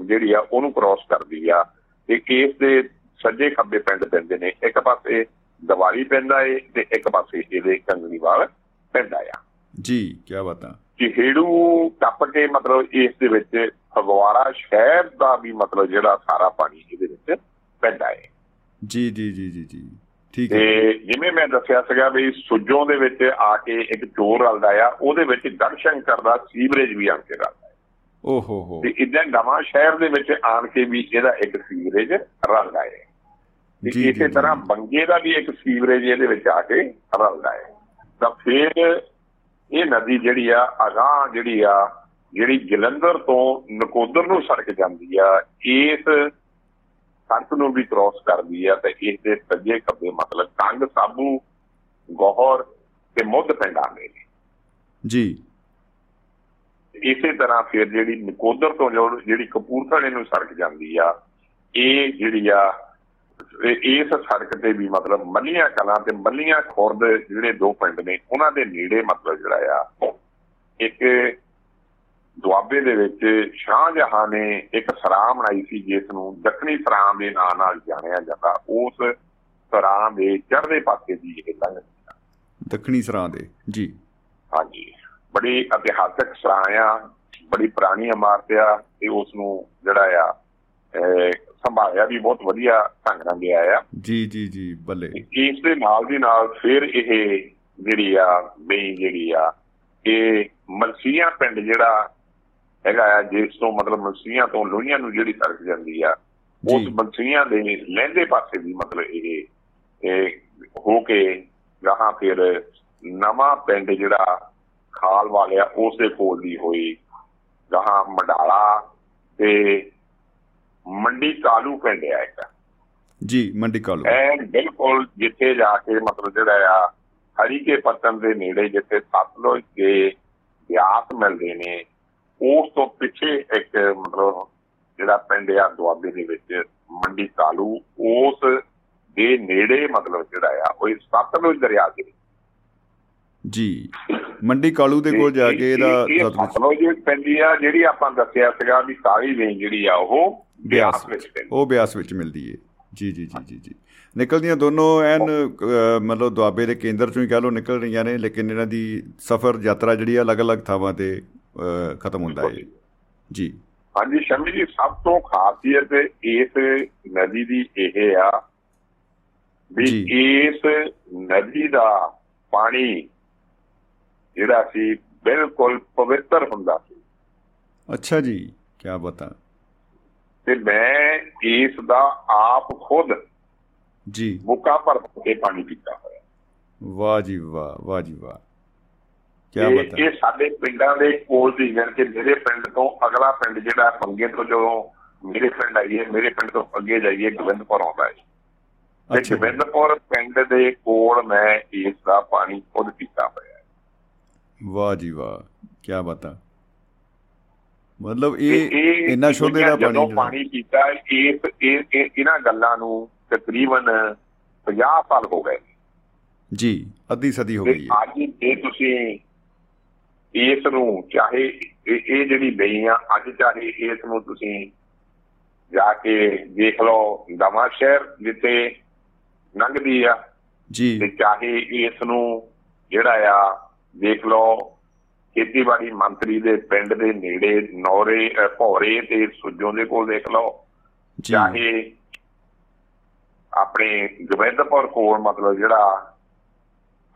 ਜਿਹੜੀ ਆ ਉਹਨੂੰ ਕ੍ਰਾਸ ਕਰਦੀ ਆ ਤੇ ਇਸ ਦੇ ਸੱਜੇ ਖੱਬੇ ਪਿੰਡ ਪੈਂਦੇ ਨੇ ਇੱਕ ਪਾਸੇ ਦੀਵਾਲੀ ਪੈਂਦਾ ਏ ਤੇ ਇੱਕ ਪਾਸੇ ਇਹਦੇ ਕੰਗਣੀਵਾਲ ਪੈਂਦਾ ਆ। ਜੀ ਕੀ ਬਾਤਾਂ ਚਿਹੜੂ ਟੱਪ ਕੇ ਮਤਲਬ ਇਸ ਦੇ ਵਿੱਚ ਫਗਵਾੜਾ ਸ਼ਹਿਰ ਦਾ ਵੀ ਮਤਲਬ ਜਿਹੜਾ ਸਾਰਾ ਪਾਣੀ ਇਹਦੇ ਵਿੱਚ ਪੈਂਦਾ ਹੈ। ਜੀ ਜੀ ਜੀ ਜੀ ਜੀ। ਠੀਕ ਹੈ ਤੇ ਜਿਵੇਂ ਮੈਂ ਦੱਸਿਆ ਸੀਗਾ ਵੀ ਸੁਜੋਂ ਦੇ ਵਿੱਚ ਆ ਕੇ ਇੱਕ ਚੋਰ ਰਲਦਾ ਆ ਉਹਦੇ ਵਿੱਚ ਗੜਸ਼ੰਕਰ ਦਾ ਸੀਵਰੇਜ ਵੀ ਆਣ ਕੇ ਰਲਦਾ ਹੈ। ਓ ਹੋ। ਹੋ ਤੇ ਇਦਾਂ ਨਵਾਂ ਸ਼ਹਿਰ ਦੇ ਵਿੱਚ ਆਣ ਕੇ ਵੀ ਇਹਦਾ ਇੱਕ ਸੀਵਰੇਜ ਰਲਦਾ ਹੈ। ਜੀ, ਇਸੇ। ਤਰ੍ਹਾਂ ਬੰਗੇ ਦਾ ਵੀ ਇੱਕ ਸੀਵਰੇਜ ਇਹਦੇ ਵਿੱਚ ਆ ਕੇ ਰਲਦਾ ਹੈ। ਤਾਂ ਫਿਰ ਇਹ ਨਦੀ ਜਿਹੜੀ ਆ ਅਗਾਹ ਜਿਹੜੀ ਆ ਜਿਹੜੀ ਜਲੰਧਰ ਤੋਂ ਨਕੋਦਰ ਨੂੰ ਸੜਕ ਜਾਂਦੀ ਆ ਇਸ ਸੜਕ ਨੂੰ ਵੀ ਕ੍ਰਾਸ ਕਰਦੀ ਆ ਤੇ ਇਸ ਦੇ ਸੱਜੇ ਖੱਬੇ ਮਤਲਬ ਕੰਗ ਸਾਬੂ ਗੋਹਰ ਤੇ ਮੁੱਧ ਪਿੰਡ ਆਉਂਦੇ ਨੇ। ਜੀ। ਇਸੇ ਤਰ੍ਹਾਂ ਫਿਰ ਜਿਹੜੀ ਨਕੋਦਰ ਤੋਂ ਜਿਹੜੀ ਕਪੂਰਥਲੇ ਨੂੰ ਸੜਕ ਜਾਂਦੀ ਆ ਇਹ ਜਿਹੜੀ ਆ ਇਸ ਸੜਕ ਤੇ ਵੀ ਮਤਲਬ ਮੱਲੀਆਂ ਕਲਾਂ ਤੇ ਮੱਲੀਆਂ ਖੁਰਦ ਜਿਹੜੇ ਦੋ ਪਿੰਡ ਨੇ ਉਹਨਾਂ ਦੇ ਨੇੜੇ ਮਤਲਬ ਜਿਹੜਾ ਆ ਇੱਕ ਦੁਆਬੇ ਦੇ ਵਿੱਚ ਸ਼ਾਹਜਹਾਂ ਨੇ ਇੱਕ ਸਰਾਂ ਬਣਾਈ ਸੀ ਜਿਸ ਨੂੰ ਦੱਖਣੀ ਸਰਾਂ ਦੇ ਨਾਂ ਨਾਲ ਜਾਣਿਆ ਜਾਂਦਾ। ਉਸ ਸਰਾਂ ਦੇ ਚੜ੍ਹਦੇ ਪਾਸੇ ਦੀ ਇਹ ਲੰਘ ਦੱਖਣੀ ਸਰਾਂ ਦੇ ਜੀ। ਹਾਂਜੀ। ਬੜੀ ਇਤਿਹਾਸਕ ਸਰਾਂ ਆ ਬੜੀ ਪੁਰਾਣੀ ਇਮਾਰਤ ਆ ਤੇ ਉਸ ਨੂੰ ਜਿਹੜਾ ਆ ਸੰਭਾਲਿਆ ਵੀ ਬਹੁਤ ਵਧੀਆ ਢੰਗ ਨਾਲ ਗਿਆ ਆ। ਜੀ ਜੀ ਜੀ ਬੱਲੇ। ਇਸ ਦੇ ਨਾਲ ਦੀ ਨਾਲ ਫਿਰ ਇਹ ਜਿਹੜੀ ਆ ਬਈ ਜਿਹੜੀ ਆ ਇਹ ਮਲਸੀਆਂ ਪਿੰਡ ਜਿਹੜਾ ਹੈਗਾ ਆ ਜਿਸ ਤੋਂ ਮਤਲਬ ਮਲਸੀਆਂ ਤੋਂ ਲੋਹੀਆਂ ਨੂੰ ਜਿਹੜੀ ਸੜਕ ਜਾਂਦੀ ਆ ਉਸ। ਮਲਸੀਆਂ ਦੇ ਲਹਿੰਦੇ ਪਾਸੇ ਦੀ ਮਤਲਬ ਇਹ ਇਹ ਹੋ ਕੇ ਗਾਹਾਂ ਫਿਰ ਨਵਾਂ ਪਿੰਡ ਜਿਹੜਾ ਖਾਲ ਵਾਲਿਆ ਉਸ ਦੇ ਕੋਲ ਦੀ ਹੋਈ। ਗਾਹਾਂ ਮੰਡਾਲਾ ਤੇ ਮੰਡੀ ਕਾਲੂ ਪਿੰਡ ਆ ਇੱਕ। ਜੀ ਮੰਡੀ ਕਾਲੂ। ਐਨ ਬਿਲਕੁਲ ਜਿੱਥੇ ਜਾ ਕੇ ਮਤਲਬ ਜਿਹੜਾ ਆ ਹਰੀਕੇ ਪੱਤਨ ਦੇ ਨੇੜੇ ਜਿੱਥੇ ਸਤਲੁਜ ਦੇ ਬਿਆਸ ਮਿਲਦੇ ਨੇ ਉਸ ਤੋਂ ਪਿੱਛੇ ਇੱਕ ਮਤਲਬ ਜਿਹੜਾ ਪਿੰਡ ਆ ਦੁਆਬੇ ਦੇ ਵਿੱਚ ਮੰਡੀ ਕਾਲੂ ਉਸ ਦੇ ਨੇੜੇ ਮਤਲਬ ਜਿਹੜਾ ਆ ਉਹ ਸਤਲੁਜ ਦਰਿਆ ਦੇ ਜੀ ਮੰਡੀ ਕਾਲੂ ਦੇ ਕੋਲ ਜਾ ਕੇ ਇਹਦਾ ਇਹ- ਇਹ ਸਤਲੁਜ ਪੈਂਦੀ ਆ ਜਿਹੜੀ ਆਪਾਂ ਦੱਸਿਆ ਸੀਗਾ ਵੀ ਸਾਰੀ ਵੇਂ ਜਿਹੜੀ ਆ ਉਹ ਬਿਆਸ ਵਿੱਚ ਉਹ ਬਿਆਸ ਵਿੱਚ ਮਿਲਦੀ ਏ। ਜੀ ਜੀ ਜੀ ਜੀ ਜੀ। ਨਿਕਲਦੀਆਂ ਦੋਨੋਂ ਐਨ ਮਤਲਬ ਦੁਆਬੇ ਦੇ ਕੇਂਦਰ ਚੋਂ ਹੀ ਕਹ ਲਓ ਨਿਕਲ ਰਹੀਆਂ ਨੇ ਲੇਕਿਨ ਇਹਨਾਂ ਦੀ ਸਫ਼ਰ ਯਾਤਰਾ ਜਿਹੜੀ ਆ ਅਲੱਗ-ਅਲੱਗ ਥਾਵਾਂ ਤੇ ਖਤਮ ਹੁੰਦਾ ਏ। ਜੀ। ਹਾਂਜੀ ਸ਼ਮੀ ਜੀ ਸਭ ਤੋਂ ਖਾਸੀਅਤ ਇਸ ਨਦੀ ਦੀ ਇਹ ਆ ਵੀ। ਇਸ ਨਦੀ ਦਾ ਪਾਣੀ ਜਿਹੜਾ ਸੀ ਬਿਲਕੁਲ ਪਵਿੱਤਰ ਹੁੰਦਾ ਸੀ। ਅੱਛਾ ਜੀ ਕੀ ਬਤਾ। ਤੇ ਮੈਂ ਇਸ ਦਾ ਆਪ ਖੁਦ ਜੀ। ਬੁੱਕਾ ਭਰ ਕੇ ਪਾਣੀ ਪੀਤਾ ਹੋਇਆ। ਵਾਹ ਜੀ ਵਾਹ ਵਾਹ ਜੀ ਵਾਹ। ਕੀ ਬਤਾ ਇਹ ਸਾਡੇ ਪਿੰਡਾਂ ਦੇ ਕੋਲ ਦੀ ਜਾਣੀ ਕਿ ਮੇਰੇ ਪਿੰਡ ਤੋਂ ਅਗਲਾ ਪਿੰਡ ਜਿਹੜਾ ਮੰਗੇ ਤੋਂ ਜਦੋਂ ਮੇਰੇ ਪਿੰਡ ਆਈਏ ਮੇਰੇ ਪਿੰਡ ਤੋਂ ਅੱਗੇ ਜਾਈਏ ਗੋਬਿੰਦਪੁਰ ਆਉਂਦਾ ਹੈ। ਤੇ। ਗੋਬਿੰਦਪੁਰ ਪਿੰਡ ਦੇ ਕੋਲ ਮੈਂ ਇਸ ਦਾ ਪਾਣੀ ਖੁਦ ਪੀਤਾ ਹੋਇਆ। ਵਾਹ ਜੀ ਵਾਹ ਕੀ ਬਤਾ ਮਤਲਬ ਇਹ ਇੰਨਾ ਸ਼ੁੱਧ ਇਹਦਾ ਪਾਣੀ ਜਦੋਂ ਪਾਣੀ ਪੀਤਾ ਇਸ ਇਹ ਇਹ- ਇਹਨਾਂ ਗੱਲਾਂ ਨੂੰ ਤਕਰੀਬਨ 50 ਸਾਲ ਹੋ ਗਏ। ਜੀ ਅੱਧੀ ਸਦੀ ਹੋ ਗਈ ਹੈ। ਅੱਜ ਜੇ ਤੁਸੀਂ ਇਸ ਨੂੰ ਚਾਹੇ ਇਹ ਜਿਹੜੀ ਬਈ ਆ ਅੱਜ ਚਾਹੇ ਇਸ ਨੂੰ ਤੁਸੀਂ ਜਾ ਕੇ ਦੇਖ ਲਓ ਨਵਾਂ ਸ਼ਹਿਰ ਜਿੱਥੇ ਲੰਘਦੀ ਆ ਜੀ। ਤੇ ਚਾਹੇ ਇਸ ਨੂੰ ਜਿਹੜਾ ਆ ਦੇਖ ਲਓ ਖੇਤੀਬਾੜੀ ਮੰਤਰੀ ਦੇ ਪਿੰਡ ਦੇ ਨੇੜੇ ਨੌਰੇ ਭੌਰੇ ਤੇ ਸੁੱਜੋਂ ਦੇ ਕੋਲ ਦੇਖ ਲਓ। ਚਾਹੇ ਆਪਣੇ ਗੋਬਿੰਦਪੁਰ ਕੋਲ ਮਤਲਬ ਜਿਹੜਾ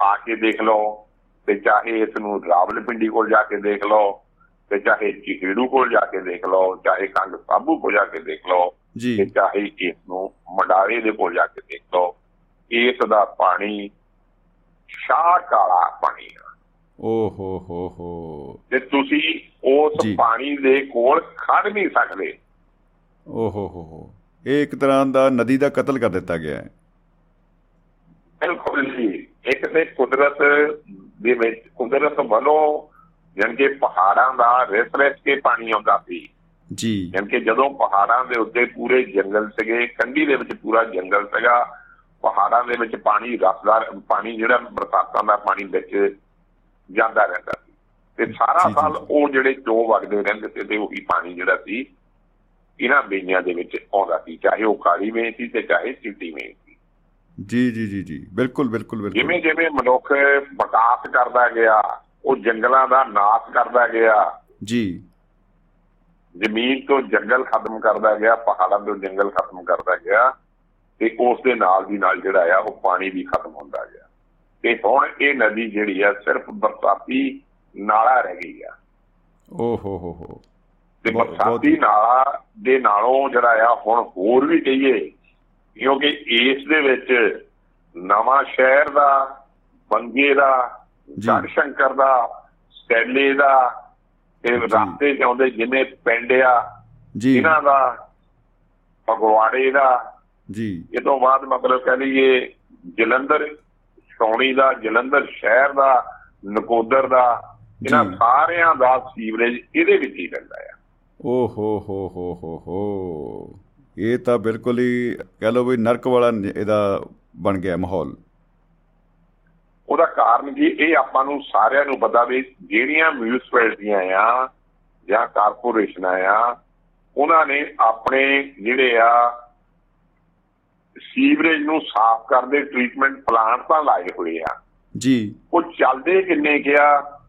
ਆ ਕੇ ਦੇਖ ਲਓ ਤੇ ਚਾਹੇ ਇਸ ਨੂੰ ਰਾਵਲਪਿੰਡੀ ਕੋਲ ਜਾ ਕੇ ਦੇਖ ਲਓ ਤੇ ਚਾਹੇ ਚਿਹੜੂ ਕੋਲ ਜਾ ਕੇ ਦੇਖ ਲਓ ਚਾਹੇ ਕੰਗ ਸਾਬੂ ਕੋਲ ਜਾ ਕੇ ਦੇਖ ਲਓ ਜੀ। ਤੇ ਚਾਹੇ ਇਸ ਨੂੰ ਮੰਡਾਰੇ ਦੇ ਕੋਲ ਜਾ ਕੇ ਦੇਖ ਲਓ। ਇਸ ਦਾ ਪਾਣੀ ਸ਼ਾਹ ਕਾਲਾ ਪਾਣੀ ਆ। ਓ ਹੋ ਹੋ। ਹੋ ਤੇ ਤੁਸੀਂ ਉਸ ਜੀ। ਪਾਣੀ ਦੇ ਕੋਲ ਖੜ ਨਹੀਂ ਸਕਦੇ। ਓ ਹੋ ਹੋ ਹੋ। ਇਹ ਇੱਕ ਤਰ੍ਹਾਂ ਦਾ ਨਦੀ ਦਾ ਕਤਲ ਕਰ ਦਿੱਤਾ ਗਿਆ ਹੈ। ਬਿਲਕੁਲ ਜੀ। ਇੱਕ ਤੇ ਕੁਦਰਤ ਦੇ ਵਿੱਚ ਕੁਦਰਤ ਵੱਲੋਂ ਜਾਣੀ ਕਿ ਪਹਾੜਾਂ ਦਾ ਰਿਸ ਰਿਸ ਕੇ ਪਾਣੀ ਆਉਂਦਾ ਸੀ। ਜੀ। ਜਾਣੀ ਕਿ ਜਦੋਂ ਪਹਾੜਾਂ ਦੇ ਉੱਤੇ ਪੂਰੇ ਜੰਗਲ ਸੀਗੇ ਕੰਢੀ ਦੇ ਵਿੱਚ ਪੂਰਾ ਜੰਗਲ ਸੀਗਾ ਪਹਾੜਾਂ ਦੇ ਵਿੱਚ ਪਾਣੀ ਰਸਦਾਰ ਪਾਣੀ ਜਿਹੜਾ ਬਰਸਾਤਾਂ ਦਾ ਪਾਣੀ ਵਿੱਚ ਜਾਂਦਾ ਰਹਿੰਦਾ ਸੀ। ਤੇ ਸਾਰਾ ਸਾਲ। ਉਹ ਜਿਹੜੇ ਚੋ ਵਗਦੇ ਰਹਿੰਦੇ ਸੀ ਤੇ ਉਹੀ ਪਾਣੀ ਜਿਹੜਾ ਸੀ ਇਹਨਾਂ ਬੇਈਆਂ ਦੇ ਵਿੱਚ ਆਉਂਦਾ ਸੀ ਚਾਹੇ ਉਹ ਕਾਲੀ ਵੇਈ ਸੀ ਤੇ ਚਾਹੇ ਚਿੱਟੀ ਵੇਈ ਸੀ। ਜੀ ਜੀ ਜੀ ਜੀ। ਬਿਲਕੁਲ ਬਿਲਕੁਲ ਬਿਲਕੁਲ। ਜਿਵੇਂ ਜਿਵੇਂ ਮਨੁੱਖ ਵਿਕਾਸ ਕਰਦਾ ਗਿਆ ਉਹ ਜੰਗਲਾਂ ਦਾ ਨਾਸ਼ ਕਰਦਾ ਗਿਆ। ਜੀ। ਜ਼ਮੀਨ ਤੋਂ ਜੰਗਲ ਖਤਮ ਕਰਦਾ ਗਿਆ ਪਹਾੜਾਂ ਤੋਂ ਜੰਗਲ ਖਤਮ ਕਰਦਾ ਗਿਆ ਤੇ ਉਸ ਦੇ ਨਾਲ ਦੀ ਨਾਲ ਜਿਹੜਾ ਆ ਉਹ ਪਾਣੀ ਵੀ ਖਤਮ ਹੁੰਦਾ ਗਿਆ। ਤੇ ਹੁਣ ਇਹ ਨਦੀ ਜਿਹੜੀ ਆ ਸਿਰਫ ਬਰਸਾਤੀ ਨਾਲਾ ਰਹਿ ਗਈ ਆ। ਓ ਹੋ ਹੋ ਹੋ। ਤੇ ਬਰਸਾਤੀ ਨਾਲਾ ਦੇ ਨਾਲੋਂ ਜਿਹੜਾ ਆ ਹੁਣ ਹੋਰ ਵੀ ਕਹੀਏ ਕਿਉਂਕਿ ਇਸ ਦੇ ਵਿੱਚ ਨਵਾਂ ਸ਼ਹਿਰ ਦਾ ਬੰਗੇ ਦਾ ਜੀ। ਗੜ ਸ਼ੰਕਰ ਦਾ ਸੈਲੇ ਦਾ ਤੇ ਜੀ। ਰਸਤੇ ਚ ਆਉਂਦੇ ਜਿੰਨੇ ਪਿੰਡ ਆ ਜੀ। ਇਹਨਾਂ ਦਾ ਫਗਵਾੜੇ ਦਾ ਜੀ। ਇਹ ਤੋਂ ਬਾਅਦ ਮਤਲਬ ਕਹ ਲਈਏ ਜਲੰਧਰ ਸੌਣੀ ਦਾ ਜਲੰਧਰ ਸ਼ਹਿਰ ਦਾ ਨਕੋਦਰ ਦਾ ਇਹਨਾਂ ਜੀ। ਸਾਰਿਆਂ ਦਾ ਸੀਵਰੇਜ ਇਹਦੇ ਵਿੱਚ ਹੀ ਪੈਂਦਾ ਆ। ਓ ਹੋ ਹੋ ਹੋ ਹੋ ਹੋ। ਇਹ ਤਾਂ ਬਿਲਕੁਲ ਹੀ ਕਹ ਲਓ ਵੀ ਨਰਕ ਵਾਲਾ ਇਹਦਾ ਬਣ ਗਿਆ ਮਾਹੌਲ। ਉਹਦਾ ਕਾਰਨ ਕੀ? ਇਹ ਆਪਾਂ ਨੂੰ ਸਾਰਿਆਂ ਨੂੰ ਪਤਾ ਵੀ ਜਿਹੜੀਆਂ ਮਿਊਨਿਸਪੈਲਿਟੀਆਂ ਆ ਜਾਂ ਕਾਰਪੋਰੇਸ਼ਨਾਂ ਆ ਉਹਨਾਂ ਨੇ ਆਪਣੇ ਜਿਹੜੇ ਆ ਸੀਵਰੇਜ ਨੂੰ ਸਾਫ਼ ਕਰਦੇ ਟ੍ਰੀਟਮੈਂਟ ਪਲਾਂਟ ਤਾਂ ਲਾਏ ਹੋਏ ਆ। ਜੀ। ਉਹ ਚੱਲਦੇ ਕਿੰਨੇ ਗਿਆ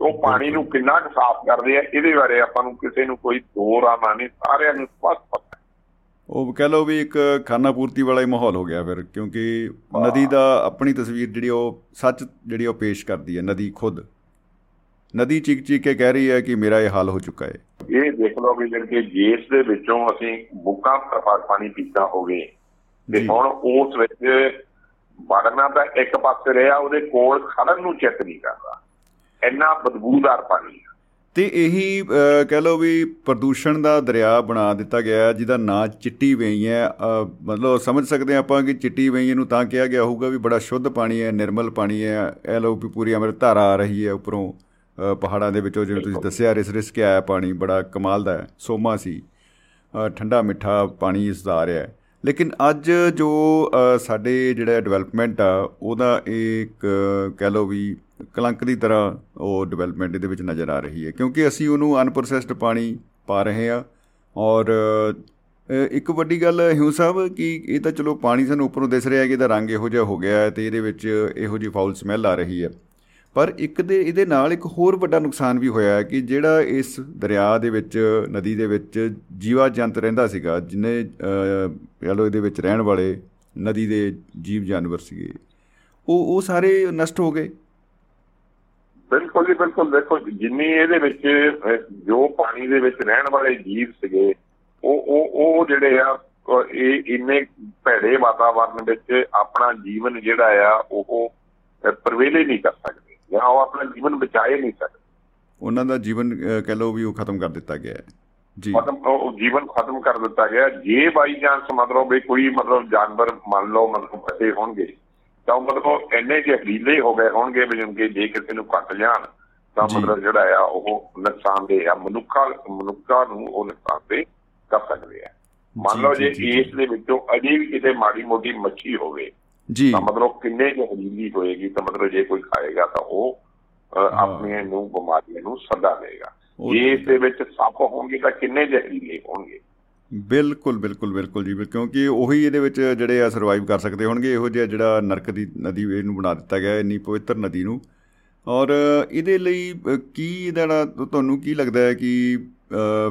ਉਹ ਪਾਣੀ ਨੂੰ ਕਿੰਨਾ ਕੁ ਸਾਫ਼ ਕਰਦੇ ਆ? ਇਹਦੇ ਬਾਰੇ ਆਪਾਂ ਨੂੰ ਕਿਸੇ ਨੂੰ ਕੋਈ ਦੋ ਰਾਮਾ ਨਹੀਂ ਸਾਰਿਆਂ ਨੂੰ ਸਪਸ਼ਟ ਪਤਾ। ਉਹ ਕਹਿ ਲਓ ਵੀ ਇੱਕ ਖਾਨਾ ਪੂਰਤੀ ਵਾਲਾ ਹੀ ਮਾਹੌਲ ਹੋ ਗਿਆ ਫਿਰ ਕਿਉਂਕਿ ਨਦੀ ਦਾ ਆਪਣੀ ਤਸਵੀਰ ਜਿਹੜੀ ਉਹ ਸੱਚ ਜਿਹੜੀ ਉਹ ਪੇਸ਼ ਕਰਦੀ ਹੈ ਨਦੀ ਖੁਦ। ਨਦੀ ਚੀਕ ਚੀਕ ਕੇ ਕਹਿ ਰਹੀ ਹੈ ਕਿ ਮੇਰਾ ਇਹ ਹਾਲ ਹੋ ਚੁੱਕਾ ਹੈ। ਇਹ ਦੇਖ ਲਓ ਵੀ ਜਿਹੜੇ ਜੇਸ ਦੇ ਵਿੱਚੋਂ ਅਸੀਂ ਬੁੱਕਾਂ ਪਾਣੀ ਪੀਤਾ ਹੋਵੇ ਤੇ। ਹੁਣ ਉਸ ਵਿੱਚ ਵੜਨਾ ਤਾਂ ਇੱਕ ਪਾਸੇ ਰਿਹਾ ਉਹਦੇ ਕੋਲ ਖੜਨ ਨੂੰ ਚਿੱਤ ਨਹੀਂ ਕਰਦਾ। ਇੰਨਾ ਬਦਬੂਦਾਰ ਪਾਣੀ। ਤੇ ਇਹੀ ਕਹਿ ਲਓ ਵੀ ਪ੍ਰਦੂਸ਼ਣ ਦਾ ਦਰਿਆ ਬਣਾ ਦਿੱਤਾ ਗਿਆ ਜਿਹਦਾ ਨਾਂ ਚਿੱਟੀ ਵੇਈ ਹੈ। ਮਤਲਬ ਸਮਝ ਸਕਦੇ ਆਪਾਂ ਕਿ ਚਿੱਟੀ ਵੇਈ ਨੂੰ ਤਾਂ ਕਿਹਾ ਗਿਆ ਹੋਊਗਾ ਵੀ ਬੜਾ ਸ਼ੁੱਧ ਪਾਣੀ ਹੈ ਨਿਰਮਲ ਪਾਣੀ ਹੈ। ਇਹ ਲਓ ਵੀ ਪੂਰੀ ਅੰਮ੍ਰਿਤ ਧਾਰਾ ਆ ਰਹੀ ਹੈ ਉੱਪਰੋਂ। ਪਹਾੜਾਂ ਦੇ ਵਿੱਚੋਂ ਜਿਵੇਂ ਤੁਸੀਂ ਦੱਸਿਆ ਰਿਸ ਰਿਸ ਕੇ ਆਇਆ ਪਾਣੀ ਬੜਾ ਕਮਾਲ ਦਾ ਹੈ ਸੋਮਾ ਸੀ। ਠੰਡਾ ਮਿੱਠਾ ਪਾਣੀ ਇਸ ਦਾ ਆ ਰਿਹਾ ਹੈ। ਲੇਕਿਨ ਅੱਜ ਜੋ ਸਾਡੇ ਜਿਹੜਾ ਡਿਵੈਲਪਮੈਂਟ ਆ ਉਹਦਾ ਇੱਕ ਕਹਿ ਲਓ ਵੀ ਕਲੰਕ ਦੀ ਤਰ੍ਹਾਂ ਉਹ ਡਿਵੈਲਪਮੈਂਟ ਇਹਦੇ ਵਿੱਚ ਨਜ਼ਰ ਆ ਰਹੀ ਹੈ। ਕਿਉਂਕਿ ਅਸੀਂ ਉਹਨੂੰ ਅਨਪ੍ਰੋਸੈਸਡ ਪਾਣੀ ਪਾ ਰਹੇ ਆ ਔਰ ਇੱਕ ਵੱਡੀ ਗੱਲ ਹਿਊ ਸਾਹਿਬ ਕਿ ਇਹ ਤਾਂ ਚਲੋ ਪਾਣੀ ਸਾਨੂੰ ਉੱਪਰੋਂ ਦਿਸ ਰਿਹਾ ਕਿ ਇਹਦਾ ਰੰਗ ਇਹੋ ਜਿਹਾ ਹੋ ਗਿਆ ਹੈ ਤੇ ਇਹਦੇ ਵਿੱਚ ਇਹੋ ਜਿਹੀ ਫਾਉਲ ਸਮੈਲ ਆ ਰਹੀ ਹੈ। ਪਰ ਇੱਕ ਦੇ ਇਹਦੇ ਨਾਲ ਇੱਕ ਹੋਰ ਵੱਡਾ ਨੁਕਸਾਨ ਵੀ ਹੋਇਆ ਹੈ ਕਿ ਜਿਹੜਾ ਇਸ ਦਰਿਆ ਦੇ ਵਿੱਚ ਨਦੀ ਦੇ ਵਿੱਚ ਜੀਵਾ ਜੰਤ ਰਹਿੰਦਾ ਸੀਗਾ ਜਿਨੇ ਕਹ ਲਓ ਇਹਦੇ ਵਿੱਚ ਰਹਿਣ ਵਾਲੇ ਨਦੀ ਦੇ ਜੀਵ ਜਾਨਵਰ ਸੀਗੇ ਉਹ ਉਹ ਸਾਰੇ ਨਸ਼ਟ ਹੋ ਗਏ? ਬਿਲਕੁਲ ਜੀ ਬਿਲਕੁਲ। ਦੇਖੋ ਜਿੰਨੀ ਇਹਦੇ ਵਿੱਚ ਅਹ, ਜੋ ਪਾਣੀ ਦੇ ਵਿੱਚ ਰਹਿਣ ਵਾਲੇ ਜੀਵ ਸੀਗੇ ਉਹ ਉਹ ਉਹ ਜਿਹੜੇ ਆ ਅਹ, ਇਹ ਇੰਨੇ ਭੈੜੇ ਵਾਤਾਵਰਣ ਵਿੱਚ ਆਪਣਾ ਜੀਵਨ ਜਿਹੜਾ ਆ ਉਹ ਪ੍ਰਵੇਲੇ ਨਹੀਂ ਕਰ ਸਕਦੇ। ਜਾਂ ਉਹ ਆਪਣਾ ਜੀਵਨ ਬਚਾਏ ਨਹੀਂ ਸਕਦੇ ਉਹਨਾਂ ਦਾ ਜੀਵਨ ਕਹਿ ਲਓ ਵੀ ਉਹ ਖਤਮ ਕਰ ਦਿੱਤਾ ਗਿਆ ਹੈ ਜੀ ਮਤਲਬ ਉਹ ਜੀਵਨ ਖਤਮ ਕਰ ਦਿੱਤਾ ਗਿਆ ਜੇ ਬਾਈ ਚਾਂਸ ਮਤਲਬ ਵੀ ਕੋਈ ਮਤਲਬ ਜਾਨਵਰ ਮੰਨ ਲਓ ਮਤਲਬ ਫਸੇ ਹੋਣਗੇ ਤਾਂ ਮਤਲਬ ਇੰਨੇ ਜ਼ਹਿਰੀਲੇ ਹੋ ਗਏ ਹੋਣਗੇ ਵੀ ਜਿਵੇਂ ਜੇ ਕਿਸੇ ਨੂੰ ਕੱਟ ਜਾਣ ਤਾਂ। ਮਤਲਬ ਜਿਹੜਾ ਆ ਉਹ ਨੁਕਸਾਨਦੇਹ ਆ ਮਨੁੱਖਾਂ ਮਨੁੱਖਾਂ ਨੂੰ ਉਹ ਨੁਕਸਾਨਦੇਹ ਕਰ ਸਕਦੇ ਆ ਮੰਨ ਲਓ ਜੀ। ਇਸ ਦੇ ਵਿੱਚੋਂ ਅਜੇ ਵੀ ਕਿਤੇ ਮਾੜੀ ਮੋਟੀ ਮੱਛੀ ਹੋਵੇ ਜੀ ਤਾਂ ਮਤਲਬ ਕਿੰਨੇ ਜ਼ਹਿਰੀਲੀ ਹੋਏਗੀ ਤਾਂ ਮਤਲਬ ਜੇ ਕੋਈ ਖਾਏਗਾ ਤਾਂ ਉਹ। ਆਪਣੇ ਨੂੰ ਬਿਮਾਰੀਆਂ ਨੂੰ ਸੱਦਾ ਦੇਗਾ। ਜੇ ਇਸ ਦੇ ਵਿੱਚ ਸੱਪ ਹੋਣਗੇ ਤਾਂ ਕਿੰਨੇ ਜ਼ਹਿਰੀਲੇ ਹੋਣਗੇ? ਬਿਲਕੁਲ ਬਿਲਕੁਲ ਬਿਲਕੁਲ ਜੀ ਕਿਉਂਕਿ ਉਹੀ ਇਹਦੇ ਵਿੱਚ ਜਿਹੜੇ ਆ ਸਰਵਾਈਵ ਕਰ ਸਕਦੇ ਹੋਣਗੇ ਇਹੋ ਜਿਹਾ ਜਿਹੜਾ ਨਰਕ ਦੀ ਨਦੀ ਇਹਨੂੰ ਬਣਾ ਦਿੱਤਾ ਗਿਆ ਇੰਨੀ ਪਵਿੱਤਰ ਨਦੀ ਨੂੰ। ਔਰ ਇਹਦੇ ਲਈ ਕੀ ਨਾ ਤੁਹਾਨੂੰ ਕੀ ਲੱਗਦਾ ਹੈ ਕਿ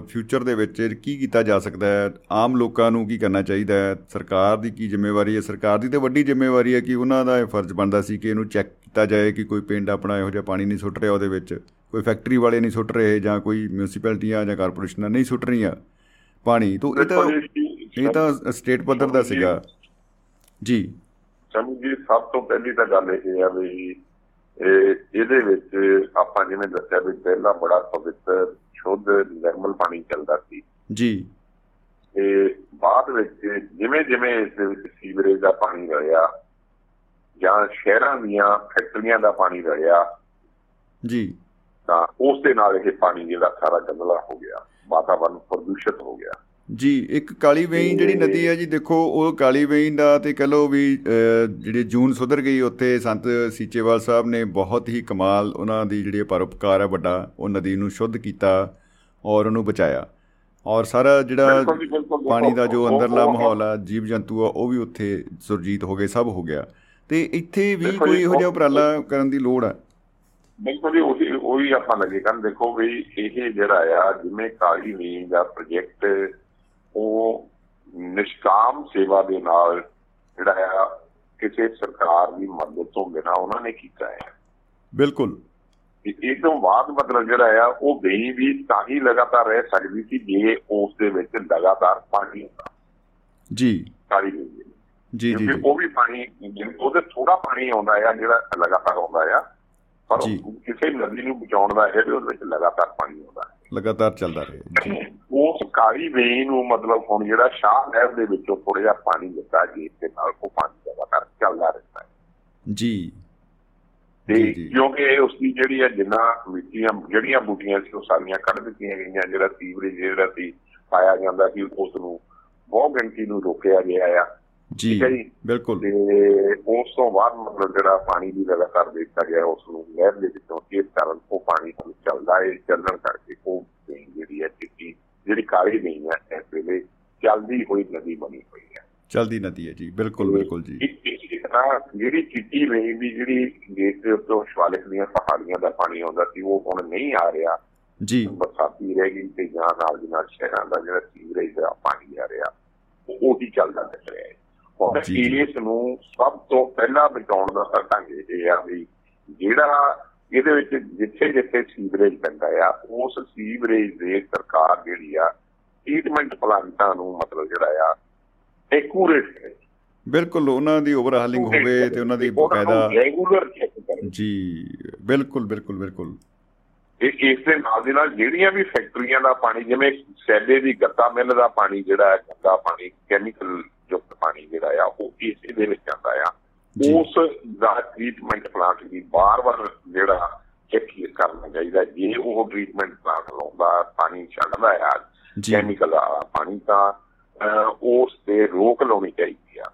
ਫਿਊਚਰ ਦੇ ਵਿੱਚ ਕੀ ਕੀਤਾ ਜਾ ਸਕਦਾ ਹੈ? ਆਮ ਲੋਕਾਂ ਨੂੰ ਕੀ ਕਰਨਾ ਚਾਹੀਦਾ ਹੈ? ਸਰਕਾਰ ਦੀ ਕੀ ਜ਼ਿੰਮੇਵਾਰੀ ਹੈ? ਸਰਕਾਰ ਦੀ ਤੇ ਵੱਡੀ ਜ਼ਿੰਮੇਵਾਰੀ ਹੈ ਕਿ ਉਹਨਾਂ ਦਾ ਇਹ ਫਰਜ਼ ਬਣਦਾ ਸੀ ਕਿ ਇਹਨੂੰ ਚੈੱਕ ਕੀਤਾ ਜਾਏ ਕਿ ਕੋਈ ਪਿੰਡ ਆਪਣਾ ਇਹੋ ਜਿਹਾ ਪਾਣੀ ਨਹੀਂ ਸੁੱਟ ਰਿਹਾ ਉਹਦੇ ਵਿੱਚ। ਕੋਈ ਫੈਕਟਰੀ ਵਾਲੇ ਨਹੀਂ ਸੁੱਟ ਰਹੇ ਜਾਂ ਕੋਈ ਮਿਊਨਿਸਪੈਲਿਟੀਆਂ ਜਾਂ ਕਾਰਪੋਰੇਸ਼ਨਾਂ ਨਹੀਂ ਸੁੱਟ ਰਹੀਆਂ ਪਾਣੀ। ਤੋਂ ਇਹ ਤਾਂ ਇਹ ਤਾਂ ਸਟੇਟ ਪੱਧਰ ਦਾ ਸੀਗਾ। ਜੀ ਸਮਝ ਜੀ ਸਭ ਤੋਂ ਪਹਿਲੀ ਤਾਂ ਗੱਲ ਇਹ ਆ ਵੀ ਇਹਦੇ ਵਿੱਚ ਆਪਾਂ ਜਿਵੇਂ ਦੱਸਿਆ ਵੀ ਪਹਿਲਾਂ ਬੜਾ ਪਵਿੱਤਰ ਸ਼ੁੱਧ ਨਿਰਮਲ ਪਾਣੀ ਚੱਲਦਾ ਸੀ। ਜੀ। ਤੇ ਬਾਅਦ ਵਿੱਚ ਜਿਵੇਂ ਜਿਵੇਂ ਇਸ ਦੇ ਵਿੱਚ ਸੀਵਰੇਜ ਦਾ ਪਾਣੀ ਰਲਿਆ ਜਾਂ ਸ਼ਹਿਰਾਂ ਦੀਆਂ ਫੈਕਟਰੀਆਂ ਦਾ ਪਾਣੀ ਰਲਿਆ ਜੀ। ਤਾਂ ਉਸ ਦੇ ਨਾਲ ਇਹ ਪਾਣੀ ਜਿਹੜਾ ਸਾਰਾ ਗੰਦਲਾ ਹੋ ਗਿਆ ਵਾਤਾਵਰਨ ਪ੍ਰਦੂਸ਼ਿਤ ਹੋ ਗਿਆ। ਜੀ ਇੱਕ ਕਾਲੀ ਵੇਈ ਜਿਹੜੀ ਨਦੀ ਹੈ ਜੀ ਦੇਖੋ ਉਹ ਕਾਲੀ ਵੇਈ ਦਾ ਤੇ ਕਹ ਲਓ ਵੀ ਜਿਹੜੀ ਜੂਨ ਸੁਧਰ ਗਈ ਉੱਥੇ ਸੰਤ ਸੀਚੇਵਾਲ ਸਾਹਿਬ ਨੇ ਬਹੁਤ ਹੀ ਕਮਾਲ ਉਹਨਾਂ ਦੀ ਜਿਹੜੀ ਪਰਉਪਕਾਰ ਹੈ ਵੱਡਾ ਉਹ ਨਦੀ ਨੂੰ ਸ਼ੁੱਧ ਕੀਤਾ ਔਰ ਉਹਨੂੰ ਬਚਾਇਆ। ਔਰ ਸਾਰਾ ਜਿਹੜਾ। ਪਾਣੀ ਦਾ ਜੋ ਅੰਦਰਲਾ ਮਾਹੌਲ ਆ ਜੀਵ ਜੰਤੂ ਆ ਉਹ ਵੀ ਉੱਥੇ ਸੁਰਜੀਤ ਹੋ ਗਏ ਸਭ ਹੋ ਗਿਆ। ਤੇ ਇੱਥੇ ਵੀ ਕੋਈ ਇਹੋ ਜਿਹਾ ਉਪਰਾਲਾ ਕਰਨ ਦੀ ਲੋੜ ਹੈ ਬਿਲਕੁਲ ਉਹੀ ਉਹੀ ਆਪਾਂ ਲੱਗੇ ਕਰਨ। ਦੇਖੋ ਵੀ ਇਹ ਜਿਹੜਾ ਆ ਜਿਵੇਂ ਕਾਲੀ ਨੀਂਦ ਦਾ ਪ੍ਰੋਜੈਕਟ ਉਹ ਨਿਸ਼ਕਾਮ ਸੇਵਾ ਦੇ ਨਾਲ ਜਿਹੜਾ ਆ ਕਿਸੇ ਸਰਕਾਰ ਦੀ ਮਦਦ ਤੋਂ ਬਿਨਾ ਉਹਨਾਂ ਨੇ ਕੀਤਾ ਹੈ। ਬਿਲਕੁਲ। ਇਹ ਤੋਂ ਬਾਅਦ ਮਤਲਬ ਜਿਹੜਾ ਆ ਉਹ ਵੇਈ ਵੀ ਤਾਂ ਹੀ ਲਗਾਤਾਰ ਰਹਿ ਸਕਦੀ ਸੀ ਜੇ ਉਸ ਦੇ ਵਿੱਚ ਲਗਾਤਾਰ ਪਾਣੀ ਹੁੰਦਾ। ਜੀ। ਵਿੱਚ। ਜੀ ਜੀ ਉਹ ਵੀ ਪਾਣੀ ਉਹਦੇ ਥੋੜਾ ਪਾਣੀ ਆਉਂਦਾ ਆ ਜਿਹੜਾ ਲਗਾਤਾਰ ਆਉਂਦਾ ਆ। ਪਰ। ਕਿਸੇ ਨਦੀ ਨੂੰ ਬਚਾਉਣ ਦਾ ਇਹ ਉਹਦੇ ਵਿੱਚ ਲਗਾਤਾਰ ਪਾਣੀ ਆਉਂਦਾ। ਹੈ ਲਗਾਤਾਰ ਚੱਲਦਾ ਰਹੇ ਉਸ ਕਾਲੀ ਵੇਈ ਨੂੰ ਮਤਲਬ ਹੁਣ ਜਿਹੜਾ ਸ਼ਾਹ ਨਹਿਰ ਦੇ ਵਿੱਚੋਂ ਥੋੜਾ ਜਿਹਾ ਪਾਣੀ ਦਿੱਤਾ ਜੀ ਤੇ ਨਾਲ ਉਹ ਪਾਣੀ ਲਗਾਤਾਰ ਚੱਲਦਾ ਰਹਿੰਦਾ ਹੈ। ਜੀ। ਤੇ। ਕਿਉਂਕਿ ਉਸ ਦੀ ਜਿਹੜੀ ਹੈ ਜਿੰਨਾ ਮਿੱਟੀਆਂ ਜਿਹੜੀਆਂ ਬੂਟੀਆਂ ਸੀ ਉਹ ਸਾਰੀਆਂ ਕੱਢ ਦਿੱਤੀਆਂ ਗਈਆਂ ਜਿਹੜਾ ਸੀਵਰੇਜ ਜਿਹੜਾ ਸੀ ਪਾਇਆ ਜਾਂਦਾ ਸੀ ਉਸ ਨੂੰ ਬਹੁਤ ਗਿਣਤੀ ਨੂੰ ਰੋਕਿਆ ਗਿਆ ਆ। ਜੀ। ਬਿਲਕੁਲ। ਤੇ ਉਸ ਤੋਂ ਬਾਅਦ ਮਤਲਬ ਜਿਹੜਾ ਪਾਣੀ ਦੀ ਲਗਾਤਾਰ ਦਿੱਤਾ ਗਿਆ ਉਸ ਨੂੰ ਨਹਿਰ ਦੇ ਵਿੱਚੋਂ ਇਸ ਕਾਰਨ ਉਹ ਪਾਣੀ ਚੱਲਦਾ ਹੈ ਚੱਲਣ ਕਰਕੇ ਉਹ ਵੇਈ ਜਿਹੜੀ ਹੈ ਚਿੱਟੀ ਜਿਹੜੀ ਕਾਲੀ ਨਹੀਂ ਹੈ ਇਸ ਵੇਲੇ ਚੱਲਦੀ ਹੋਈ ਨਦੀ ਬਣੀ ਹੋਈ ਹੈ। ਚਲਦੀ ਨਦੀ ਹੈ ਜੀ ਬਿਲਕੁਲ ਬਿਲਕੁਲ ਜੀ। ਜਿਹੜੀ ਚਿੱਟੀ ਵੇਈ ਦੀ ਜਿਹੜੀ ਗੇਟ ਦੇ ਉੱਤੋਂ ਸ਼ਿਵਾਲਿਕ ਦੀਆਂ ਪਹਾੜੀਆਂ ਦਾ ਪਾਣੀ ਆਉਂਦਾ ਸੀ ਉਹ ਹੁਣ ਨਹੀਂ ਆ ਰਿਹਾ। ਜੀ। ਬਰਸਾਤੀ ਰਹਿ ਗਈ ਤੇ ਜਾਂ ਨਾਲ ਦੀ ਨਾਲ ਸ਼ਹਿਰਾਂ ਦਾ ਜਿਹੜਾ ਸੀਵਰੇਜ ਦਾ ਪਾਣੀ ਆ ਰਿਹਾ ਉਹ ਉਹੀ ਚੱਲਦਾ ਦਿਖ ਰਿਹਾ ਹੈ। ਜੀ। ਇਸ ਨੂੰ ਸਭ ਤੋਂ ਪਹਿਲਾਂ ਬਚਾਉਣ ਦਾ ਢੰਗ ਇਹ ਆ ਵੀ ਜਿਹੜਾ ਇਹਦੇ ਵਿੱਚ ਜਿੱਥੇ ਜਿੱਥੇ ਸੀਵਰੇਜ ਪੈਂਦਾ ਆ ਉਸ ਸੀਵਰੇਜ ਦੇ ਸਰਕਾਰ ਜਿਹੜੀ ਆ ਟ੍ਰੀਟਮੈਂਟ ਪਲਾਂਟਾਂ ਨੂੰ ਮਤਲਬ ਜਿਹੜਾ ਆ ਐਕੂਰੇਟ ਕਰੇ। ਬਿਲਕੁਲ ਉਹਨਾਂ ਦੀ ਓਵਰਹਾਲਿੰਗ ਹੋਵੇ ਤੇ ਉਹਨਾਂ ਦੀ ਬਕਾਇਦਾ ਰੈਗੂਲਰ ਚੈੱਕ ਕਰੇ। ਜੀ ਬਿਲਕੁਲ ਬਿਲਕੁਲ ਬਿਲਕੁਲ। ਇਹ ਇਸ ਦੇ ਨਾਲ ਦੀ ਨਾਲ ਜਿਹੜੀਆਂ ਵੀ ਫੈਕਟਰੀਆਂ ਦਾ ਪਾਣੀ ਜਿਵੇਂ ਸੈਲੇ ਦੀ ਗੱਤਾ ਮਿੱਲ ਦਾ ਪਾਣੀ ਜਿਹੜਾ ਹੈ ਗੰਦਾ ਪਾਣੀ ਕੈਮੀਕਲ ਯੁਕਤ ਪਾਣੀ ਜਿਹੜਾ ਆ ਉਹ ਇਸੇ ਦੇ ਵਿੱਚ ਜਾਂਦਾ ਆ। ਉਸ ਦਾ ਟ੍ਰੀਟਮੈਂਟ ਪਲਾਂਟ ਦੀ ਬਾਰ-ਬਾਰ ਜਿਹੜਾ ਚੈੱਕ ਕਰਨਾ ਚਾਹੀਦਾ ਜੇ ਉਹ ਟ੍ਰੀਟਮੈਂਟ ਪਲਾਂਟ ਲਾਉਂਦਾ ਪਾਣੀ ਛੱਡਦਾ ਆ ਜੀ। ਕੈਮੀਕਲ ਪਾਣੀ ਤਾਂ ਉਸ ਤੇ ਰੋਕ ਲਾਉਣੀ ਚਾਹੀਦੀ ਆ।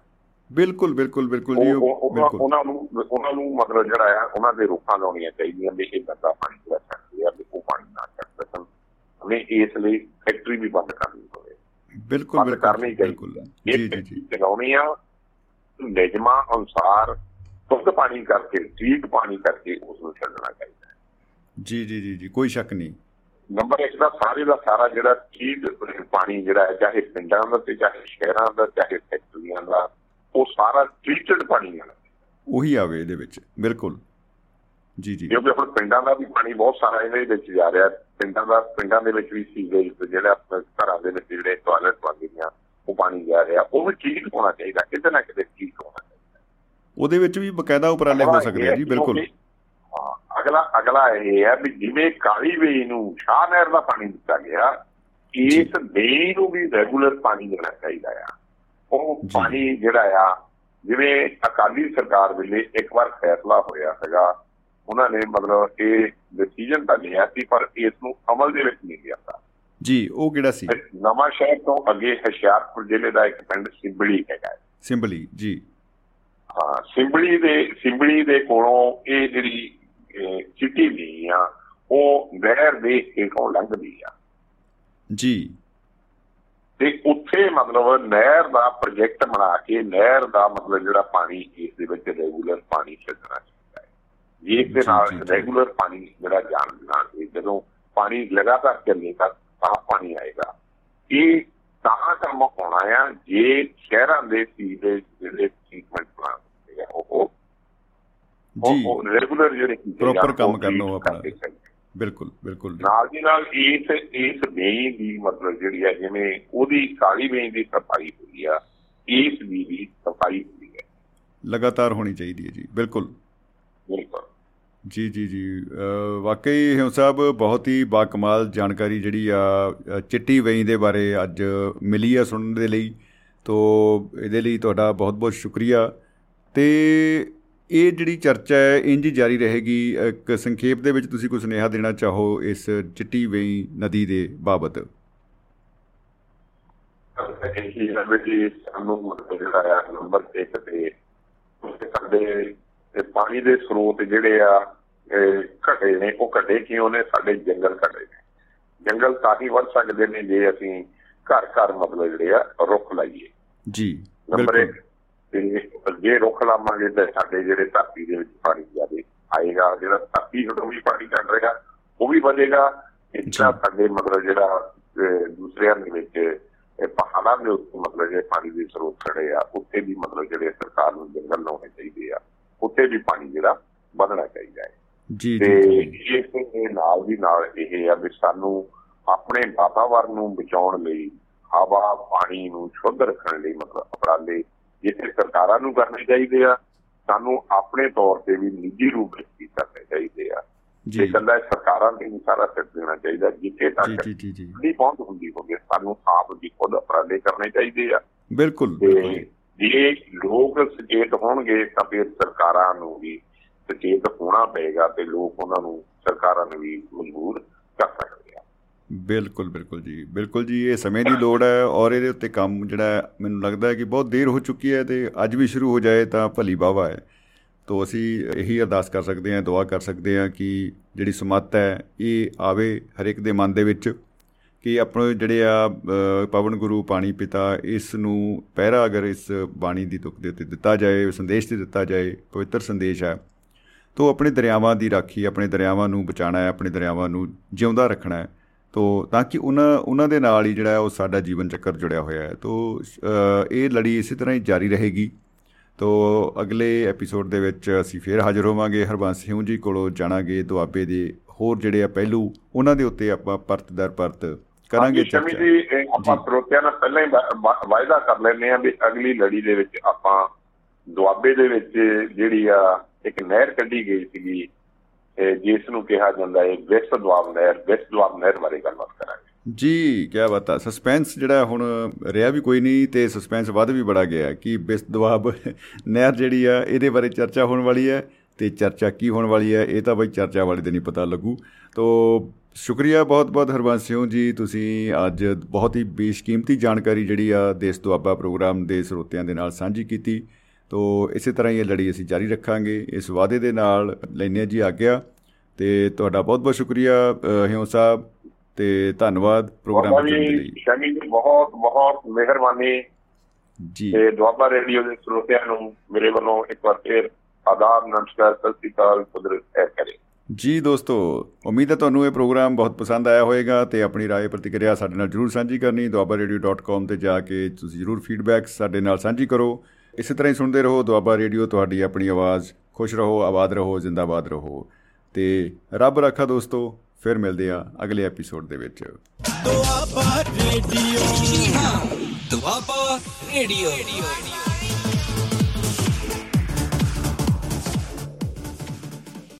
ਬਿਲਕੁਲ ਬਿਲਕੁਲ ਬਿਲਕੁਲ ਜੀ। ਬਿਲਕੁਲ। ਉਹਨਾਂ ਨੂੰ ਉਹਨਾਂ ਨੂੰ ਮਤਲਬ ਜਿਹੜਾ ਆ ਉਹਨਾਂ ਦੇ ਰੋਕਾਂ ਲਾਉਣੀਆਂ ਚਾਹੀਦੀਆਂ ਵੀ ਇਹ ਗੰਦਾ ਪਾਣੀ ਜਿਹੜਾ ਛੱਡਦੇ ਆ ਵੀ ਉਹ ਪਾਣੀ ਨਾ ਛੱਡ ਸਕਣ। ਹਮੇ ਇਸ ਲਈ ਫੈਕਟਰੀ ਵੀ ਬੰਦ ਕਰਨੀ ਹੋਵੇ ਬਿਲਕੁਲ ਬਿਲਕੁਲ ਕਰਨੀ ਬਿਲਕੁਲ। ਚਾਹੀਦੀ ਜੀ ਇਹ ਜੀ ਜੀ ਚਲਾਉਣੀ ਆ ਨਿਯਮਾਂ ਅਨੁਸਾਰ ਸ਼ੁੱਧ ਪਾਣੀ ਕਰਕੇ ਠੀਕ ਪਾਣੀ ਕਰਕੇ ਉਸ ਨੂੰ ਛੱਡਣਾ ਚਾਹੀਦਾ ਹੈ। ਜੀ ਜੀ ਜੀ ਜੀ ਕੋਈ ਸ਼ੱਕ ਨਹੀਂ। ਨੰਬਰ 1 ਦਾ ਸਾਰੇ ਦਾ ਸਾਰਾ ਜਿਹੜਾ ਠੀਕ ਪਾਣੀ ਜਿਹੜਾ ਹੈ ਚਾਹੇ ਪਿੰਡਾਂ ਦਾ ਤੇ ਚਾਹੇ ਸ਼ਹਿਰਾਂ ਦਾ ਚਾਹੇ ਫੈਕਟਰੀਆਂ ਦਾ ਉਹ ਸਾਰਾ ਟ੍ਰੀਟਡ ਪਾਣੀ ਹੈ ਉਹੀ ਆਵੇ ਇਹਦੇ ਵਿੱਚ ਬਿਲਕੁਲ। ਜੀ ਜੀ। ਕਿਉਂਕਿ ਹੁਣ ਪਿੰਡਾਂ ਦਾ ਵੀ ਪਾਣੀ ਬਹੁਤ ਸਾਰਾ ਇਹਦੇ ਵਿੱਚ ਜਾ ਰਿਹਾ ਪਿੰਡਾਂ ਦਾ ਪਿੰਡਾਂ ਦੇ ਵਿੱਚ ਵੀ ਸੀਵਰੇਜ ਤੇ ਜਿਹੜਾ ਆਪਣੇ ਘਰਾਂ ਦੇ ਵਿੱਚ ਜਿਹੜੇ ਟਾਇਲਟ ਬਣਦੀਆਂ ਉਹ ਪਾਣੀ ਜਾ ਰਿਹਾ ਉਹ ਵੀ ਠੀਕ ਹੋਣਾ ਚਾਹੀਦਾ ਕਿਤੇ ਨਾ ਕਿਤੇ ਠੀਕ ਹੋਣਾ ਚਾਹੀਦਾ। ਉਹਦੇ ਵਿੱਚ ਵੀ ਬਕਾਇਦਾ ਉਪਰਾਲੇ ਹੋ ਸਕਦੇ ਆ ਜੀ ਬਿਲਕੁਲ। ਅਗਲਾ ਅਗਲਾ ਇਹ ਹੈ ਵੀ ਜਿਵੇਂ ਕਾਲੀ ਵੇਈ ਨੂੰ ਸ਼ਾਹ ਨਹਿਰ ਦਾ ਪਾਣੀ ਦਿੱਤਾ ਗਿਆ ਇਸ ਵੇਈ ਨੂੰ ਵੀ ਰੈਗੂਲਰ ਪਾਣੀ ਦੇਣਾ ਚਾਹੀਦਾ ਆ। ਉਹ। ਪਾਣੀ ਜਿਹੜਾ ਆ ਜਿਵੇਂ ਅਕਾਲੀ ਸਰਕਾਰ ਵੇਲੇ ਇੱਕ ਵਾਰ ਫੈਸਲਾ ਹੋਇਆ ਹੈਗਾ ਉਹਨਾਂ ਨੇ ਮਤਲਬ ਇਹ ਡਿਸੀਜਨ ਤਾਂ ਲਿਆ ਸੀ ਪਰ ਇਸ ਨੂੰ ਅਮਲ ਦੇ ਵਿੱਚ ਨਹੀਂ ਲਿਆਂਦਾ ਜੀ ਉਹ ਕਿਹੜਾ ਸੀ? ਨਵਾਂ ਸ਼ਹਿਰ ਤੋਂ ਅੱਗੇ ਹੁਸ਼ਿਆਰਪੁਰ ਜ਼ਿਲ੍ਹੇ ਦਾ ਇੱਕ ਪਿੰਡ ਸਿੰਬੜੀ ਹੈਗਾ। ਸਿੰਬਲੀ ਜੀ। ਹਾਂ ਸਿੰਬੜੀ ਦੇ ਸਿੰਬੜੀ ਦੇ ਕੋਲੋਂ ਇਹ ਜਿਹੜੀ ਚਿੱਟੀ ਨਹੀਂ ਆ ਉਹ ਨਹਿਰ ਦੇ ਹੇਠੋਂ ਲੰਘਦੀ ਆ। ਜੀ। ਤੇ ਉੱਥੇ ਮਤਲਬ ਨਹਿਰ ਦਾ ਪ੍ਰੋਜੈਕਟ ਬਣਾ ਕੇ ਨਹਿਰ ਦਾ ਮਤਲਬ ਜਿਹੜਾ ਪਾਣੀ ਇਸ ਦੇ ਵਿੱਚ ਰੈਗੂਲਰ ਪਾਣੀ ਛੱਡਣਾ ਚਾਹੀਦਾ ਹੈ। ਇਸ ਦੇ ਨਾਲ। ਰੈਗੂਲਰ ਪਾਣੀ ਜਿਹੜਾ ਜਾਣ ਨਾਲ ਜਦੋਂ ਪਾਣੀ ਲਗਾਤਾਰ ਚੱਲੇਗਾ ਤਾਂ ਪਾਣੀ ਆਏਗਾ। ਇਹ ਤਾਂ ਕੰਮ ਹੋਣਾ ਆ ਜੇ ਸ਼ਹਿਰਾਂ ਦੇ ਸੀਵਰੇਜ ਜਿਹੜੇ ਟ੍ਰੀਟਮੈਂਟ ਪਲਾਂਟ ਹੈਗਾ ਉਹ ਜੀ। ਰੈਗੂਲਰ ਜਿਹੜੇ ਜਾਣ, ਕੰਮ ਕਰਨ ਉਹ ਆਪਣਾ। ਬਿਲਕੁਲ ਬਿਲਕੁਲ। ਨਾਲ ਦੀ ਨਾਲ ਇਸ ਇਸ ਵੇਈ ਦੀ ਮਤਲਬ ਜਿਹੜੀ ਹੈ ਜਿਵੇਂ ਉਹਦੀ ਕਾਲੀ ਵੇਈ ਦੀ ਸਫ਼ਾਈ ਹੋਈ ਆ ਇਸ ਦੀ ਵੀ ਸਫ਼ਾਈ ਹੋਈ ਹੈ ਲਗਾਤਾਰ ਹੋਣੀ ਚਾਹੀਦੀ ਹੈ ਜੀ ਬਿਲਕੁਲ। ਬਿਲਕੁਲ। ਜੀ ਜੀ ਜੀ। ਅ, ਵਾਕਈ ਹਿਉ ਸਾਹਿਬ ਬਹੁਤ ਹੀ ਬਾਕਮਾਲ ਜਾਣਕਾਰੀ ਜਿਹੜੀ ਆ ਅ, ਚਿੱਟੀ ਵੇਈ ਦੇ ਬਾਰੇ ਅੱਜ ਮਿਲੀ ਆ ਸੁਣਨ ਦੇ ਲਈ। ਤੋ ਇਹਦੇ ਲਈ ਤੁਹਾਡਾ ਬਹੁਤ ਬਹੁਤ ਸ਼ੁਕਰੀਆ। ਤੇ ਇਹ ਜਿਹੜੀ ਚਰਚਾ ਹੈ ਇੰਜ ਹੀ ਜਾਰੀ ਰਹੇਗੀ। ਇੱਕ ਸੰਖੇਪ ਦੇ ਵਿੱਚ ਤੁਸੀਂ ਕੋਈ ਸੁਨੇਹਾ ਦੇਣਾ ਚਾਹੋ ਇਸ ਚਿੱਟੀ ਵੇਈ ਨਦੀ ਦੇ ਬਾਬਤ? ਇਹੀ ਹੈ ਵੀ ਜੀ। ਸਾਨੂੰ ਮਤਲਬ ਜਿਹੜਾ ਆ ਨੰਬਰ 1 ਤੇ ਸਾਡੇ ਤੇ ਪਾਣੀ ਦੇ ਸਰੋਤ ਜਿਹੜੇ ਆ ਘਟੇ ਨੇ ਉਹ ਘਟੇ ਕਿਉਂ ਨੇ? ਸਾਡੇ ਜੰਗਲ ਘਟੇ ਨੇ। ਜੰਗਲ ਤਾਂ ਹੀ ਵੱਧ ਸਕਦੇ ਨੇ ਜੇ ਅਸੀਂ ਘਰ ਘਰ ਮਤਲਬ ਜਿਹੜੇ ਆ ਰੁੱਖ ਲਾਈਏ। ਜੀ ਨੰਬਰ ਬਿਲਕੁਲ। 1 ਤੇ ਜੇ ਰੁੱਖ ਲਾਵਾਂਗੇ ਤਾਂ ਸਾਡੇ ਜਿਹੜੇ ਧਰਤੀ ਦੇ ਵਿੱਚ ਪਾਣੀ ਜ਼ਿਆਦੇ ਆਏਗਾ। ਜਿਹੜਾ ਧਰਤੀ ਹੇਠੋਂ ਵੀ ਪਾਣੀ ਚੱਲ ਰਿਹਾ ਉਹ ਵੀ ਵਧੇਗਾ। ਤਰ੍ਹਾਂ ਸਾਡੇ ਮਤਲਬ ਜਿਹੜਾ ਦੂਸਰਿਆਂ ਦੇ ਵਿੱਚ ਪਹਾੜਾਂ ਦੇ ਉੱਤੇ ਮਤਲਬ ਜਿਹੜੇ ਪਾਣੀ ਦੇ ਸਰੋਤ ਖੜੇ ਆ ਉੱਥੇ ਵੀ ਮਤਲਬ ਜਿਹੜੇ ਸਰਕਾਰ ਨੂੰ ਜੰਗਲ ਲਾਉਣੇ ਚਾਹੀਦੇ ਆ। ਉੱਥੇ ਵੀ ਪਾਣੀ ਜਿਹੜਾ ਵਧਣਾ ਚਾਹੀਦਾ ਹੈ। ਜੀ ਜੀ ਇਸ ਦੇ ਨਾਲ ਦੀ ਨਾਲ ਇਹ ਆ ਵੀ ਸਾਨੂੰ ਆਪਣੇ ਵਾਤਾਵਰਨ ਨੂੰ ਬਚਾਉਣ ਲਈ ਹਵਾ ਪਾਣੀ ਨੂੰ ਸ਼ੁੱਧ ਰੱਖਣ ਲਈ ਮਤਲਬ ਉਪਰਾਲੇ ਜਿੱਥੇ ਸਰਕਾਰਾਂ ਨੂੰ ਕਰਨੇ ਚਾਹੀਦੇ ਆ। ਸਾਨੂੰ ਆਪਣੇ ਤੌਰ ਤੇ ਵੀ ਨਿੱਜੀ ਰੂਪ ਵਿੱਚ ਵੀ ਕਰਨੇ ਚਾਹੀਦੇ ਆ। ਜੀ। ਕੱਲਾ ਸਰਕਾਰਾਂ ਨਹੀਂ ਸਾਰਾ ਸਿਰ ਦੇਣਾ ਚਾਹੀਦਾ ਜਿੱਥੇ ਤੱਕ ਜੀ ਜੀ ਜੀ ਨਹੀਂ ਪਹੁੰਚ ਹੁੰਦੀ ਹੋਵੇ ਸਾਨੂੰ ਆਪ ਵੀ ਖੁਦ ਉਪਰਾਲੇ ਕਰਨੇ ਚਾਹੀਦੇ ਆ। ਬਿਲਕੁਲ ਬਿਲਕੁਲ। ਜੇ ਲੋਕ ਸੁਚੇਤ ਹੋਣਗੇ ਤਾਂ ਫਿਰ ਸਰਕਾਰਾਂ ਨੂੰ ਵੀ ਸੁਚੇਤ ਹੋਣਾ ਪਏਗਾ ਤੇ ਲੋਕ ਉਹਨਾਂ ਨੂੰ ਸਰਕਾਰਾਂ ਨੂੰ ਵੀ ਮਜਬੂਰ ਕਰ ਸਕਦੇ ਆ। ਬਿਲਕੁਲ ਬਿਲਕੁਲ ਜੀ। ਬਿਲਕੁਲ ਜੀ ਇਹ ਸਮੇਂ ਦੀ ਲੋੜ ਹੈ ਔਰ ਇਹਦੇ ਉੱਤੇ ਕੰਮ ਜਿਹੜਾ ਹੈ, ਮੈਨੂੰ ਲੱਗਦਾ ਹੈ ਕਿ ਬਹੁਤ ਦੇਰ ਹੋ ਚੁੱਕੀ ਹੈ ਤੇ ਅੱਜ ਵੀ ਸ਼ੁਰੂ ਹੋ ਜਾਏ ਤਾਂ ਭਲੀ ਬਾਵਾ ਹੈ। ਤੋ ਅਸੀਂ ਇਹੀ ਅਰਦਾਸ ਕਰ ਸਕਦੇ ਹਾਂ ਦੁਆ ਕਰ ਸਕਦੇ ਹਾਂ ਕਿ ਜਿਹੜੀ ਸਮੱਤ ਹੈ ਇਹ ਆਵੇ ਹਰ ਇੱਕ ਦੇ ਮਨ ਦੇ ਵਿੱਚ। ਕਿ ਆਪਣੇ ਜਿਹੜੇ ਆ ਅ, ਪਵਨ ਗੁਰੂ ਪਾਣੀ ਪਿਤਾ ਇਸ ਨੂੰ ਪਹਿਰਾ ਅਗਰ ਇਸ ਬਾਣੀ ਦੀ ਤੁਕ ਦੇ ਉੱਤੇ ਦਿੱਤਾ ਜਾਏ ਸੰਦੇਸ਼ ਤੇ ਦਿੱਤਾ ਜਾਏ ਪਵਿੱਤਰ ਸੰਦੇਸ਼ ਹੈ ਤੋ ਆਪਣੇ ਦਰਿਆਵਾਂ ਦੀ ਰਾਖੀ ਆਪਣੇ ਦਰਿਆਵਾਂ ਨੂੰ ਬਚਾਉਣਾ ਹੈ ਆਪਣੇ ਦਰਿਆਵਾਂ ਨੂੰ ਜਿਉਂਦਾ ਰੱਖਣਾ ਹੈ ਤੋ ਤਾਂ ਕਿ ਉਹਨਾਂ ਉਹਨਾਂ ਦੇ ਨਾਲ ਹੀ ਜਿਹੜਾ ਹੈ ਉਹ ਸਾਡਾ ਜੀਵਨ ਚੱਕਰ ਜੁੜਿਆ ਹੋਇਆ ਹੈ ਤੋ ਅ, ਇਹ ਲੜੀ ਇਸੇ ਤਰ੍ਹਾਂ ਹੀ ਜਾਰੀ ਰਹੇਗੀ ਤੋ ਅਗਲੇ ਐਪੀਸੋਡ ਦੇ ਵਿੱਚ ਅਸੀਂ ਫੇਰ ਹਾਜ਼ਰ ਹੋਵਾਂਗੇ ਹਰਬੰਸ ਸਿੰਘ ਜੀ ਕੋਲੋਂ ਜਾਣਾਂਗੇ ਦੁਆਬੇ ਦੇ ਹੋਰ ਜਿਹੜੇ ਆ ਪਹਿਲੂ ਉਹਨਾਂ ਦੇ ਉੱਤੇ ਆਪਾਂ ਪਰਤ ਦਰ ਪਰਤ ਕਰਾਂਗੇ ਚਰਚਾ। ਜੀ ਆਪਾਂ ਸਰੋਤਿਆਂ ਨਾਲ ਪਹਿਲਾਂ ਹੀ ਵਾਅਦਾ ਕਰ ਲੈਂਦੇ ਆ ਵੀ ਅਗਲੀ ਲੜੀ ਦੇ ਵਿੱਚ ਆਪਾਂ ਦੁਆਬੇ ਦੇ ਵਿੱਚ ਜਿਹੜੀ ਆ ਇੱਕ ਨਹਿਰ ਕੱਢੀ ਗਈ ਸੀਗੀ ਜਿਸ ਨੂੰ ਕਿਹਾ ਜਾਂਦਾ ਹੈ ਵਿਸ ਦੁਆਬ ਨਹਿਰ ਵਿਸ ਦੁਆਬ ਨਹਿਰ ਬਾਰੇ ਗੱਲਬਾਤ ਕਰਾਂਗੇ। ਜੀ ਕੀ ਬਾਤ ਆ। ਸਸਪੈਂਸ ਜਿਹੜਾ ਹੁਣ ਰਿਹਾ ਵੀ ਕੋਈ ਨਹੀਂ ਤੇ ਸਸਪੈਂਸ ਵੱਧ ਵੀ ਬੜਾ ਗਿਆ ਕਿ ਬਿਸ ਦੁਆਬ ਨਹਿਰ ਜਿਹੜੀ ਆ ਇਹਦੇ ਬਾਰੇ ਚਰਚਾ ਹੋਣ ਵਾਲੀ ਹੈ। ਤੇ ਚਰਚਾ ਕੀ ਹੋਣ ਵਾਲੀ ਹੈ ਇਹ ਤਾਂ ਬਈ ਚਰਚਾ ਵਾਲੇ ਦਿਨ ਹੀ ਪਤਾ ਲੱਗੂ। ਤੋ ਸ਼ੁਕਰੀਆ ਬਹੁਤ ਬਹੁਤ ਹਰਬੰਸ ਸਿੰਘ ਜੀ ਤੁਸੀਂ ਅੱਜ ਬਹੁਤ ਹੀ ਬੇਸ਼ਕੀਮਤੀ ਜਾਣਕਾਰੀ ਜਿਹੜੀ ਆ ਦੇਸ਼ ਦੁਆਬਾ ਪ੍ਰੋਗਰਾਮ ਦੇ ਸਰੋਤਿਆਂ ਦੇ ਨਾਲ ਸਾਂਝੀ ਕੀਤੀ। ਤੋ ਇਸੇ ਤਰ੍ਹਾਂ ਹੀ ਇਹ ਲੜੀ ਅਸੀਂ ਜਾਰੀ ਰੱਖਾਂਗੇ। ਇਸ ਵਾਅਦੇ ਦੇ ਨਾਲ ਲੈਨੇ ਜੀ ਆਗਿਆ। ਤੇ ਤੁਹਾਡਾ ਬਹੁਤ ਬਹੁਤ ਸ਼ੁਕਰੀਆ ਹਿਉਂ ਸਾਹਿਬ ਤੇ ਧੰਨਵਾਦ ਪ੍ਰੋਗਰਾਮ ਦੇ ਲਈ। ਸ਼ਮੀ ਜੀ ਬਹੁਤ ਬਹੁਤ ਮਿਹਰਬਾਨੀ। ਜੀ। ਤੇ ਦੁਆਬਾ ਰੇਡੀਓ ਦੇ ਸਰੋਤਿਆਂ ਨੂੰ ਮੇਰੇ ਵੱਲੋਂ ਇੱਕ ਵਾਰ ਫੇਰ ਆਦਾਬ ਨਮਸਕਾਰ ਸਤਿ ਸ੍ਰੀ ਅਕਾਲ ਕੁਦਰਤ ਹੈ ਕਰੇ। ਜੀ ਦੋਸਤੋ ਉਮੀਦ ਹੈ ਤੁਹਾਨੂੰ ਇਹ ਪ੍ਰੋਗਰਾਮ ਬਹੁਤ ਪਸੰਦ ਆਇਆ ਹੋਵੇਗਾ ਤੇ ਆਪਣੀ رائے ਪ੍ਰਤੀਕਿਰਿਆ ਸਾਡੇ ਨਾਲ ਜਰੂਰ ਸਾਂਝੀ ਕਰਨੀ। dwabaradio.com ਤੇ ਜਾ ਕੇ ਤੁਸੀਂ ਜਰੂਰ ਫੀਡਬੈਕ ਸਾਡੇ ਨਾਲ ਸਾਂਝੀ ਕਰੋ। ਇਸੇ ਤਰ੍ਹਾਂ ਹੀ ਸੁਣਦੇ ਰਹੋ ਦੁਆਬਾ ਰੇਡੀਓ ਤੁਹਾਡੀ ਆਪਣੀ ਆਵਾਜ਼। ਖੁਸ਼ ਰਹੋ ਆਬਾਦ ਰਹੋ ਜ਼ਿੰਦਾਬਾਦ ਰਹੋ। ਤੇ ਰੱਬ ਰੱਖਾ ਦੋਸਤੋ ਫਿਰ ਮਿਲਦੇ ਆ ਅਗਲੇ ਐਪੀਸੋਡ ਦੇ ਵਿੱਚ। ਦੁਆਬਾ ਰੇਡੀਓ। ਜੀ ਹਾਂ ਦੁਆਬਾ ਰੇਡੀਓ।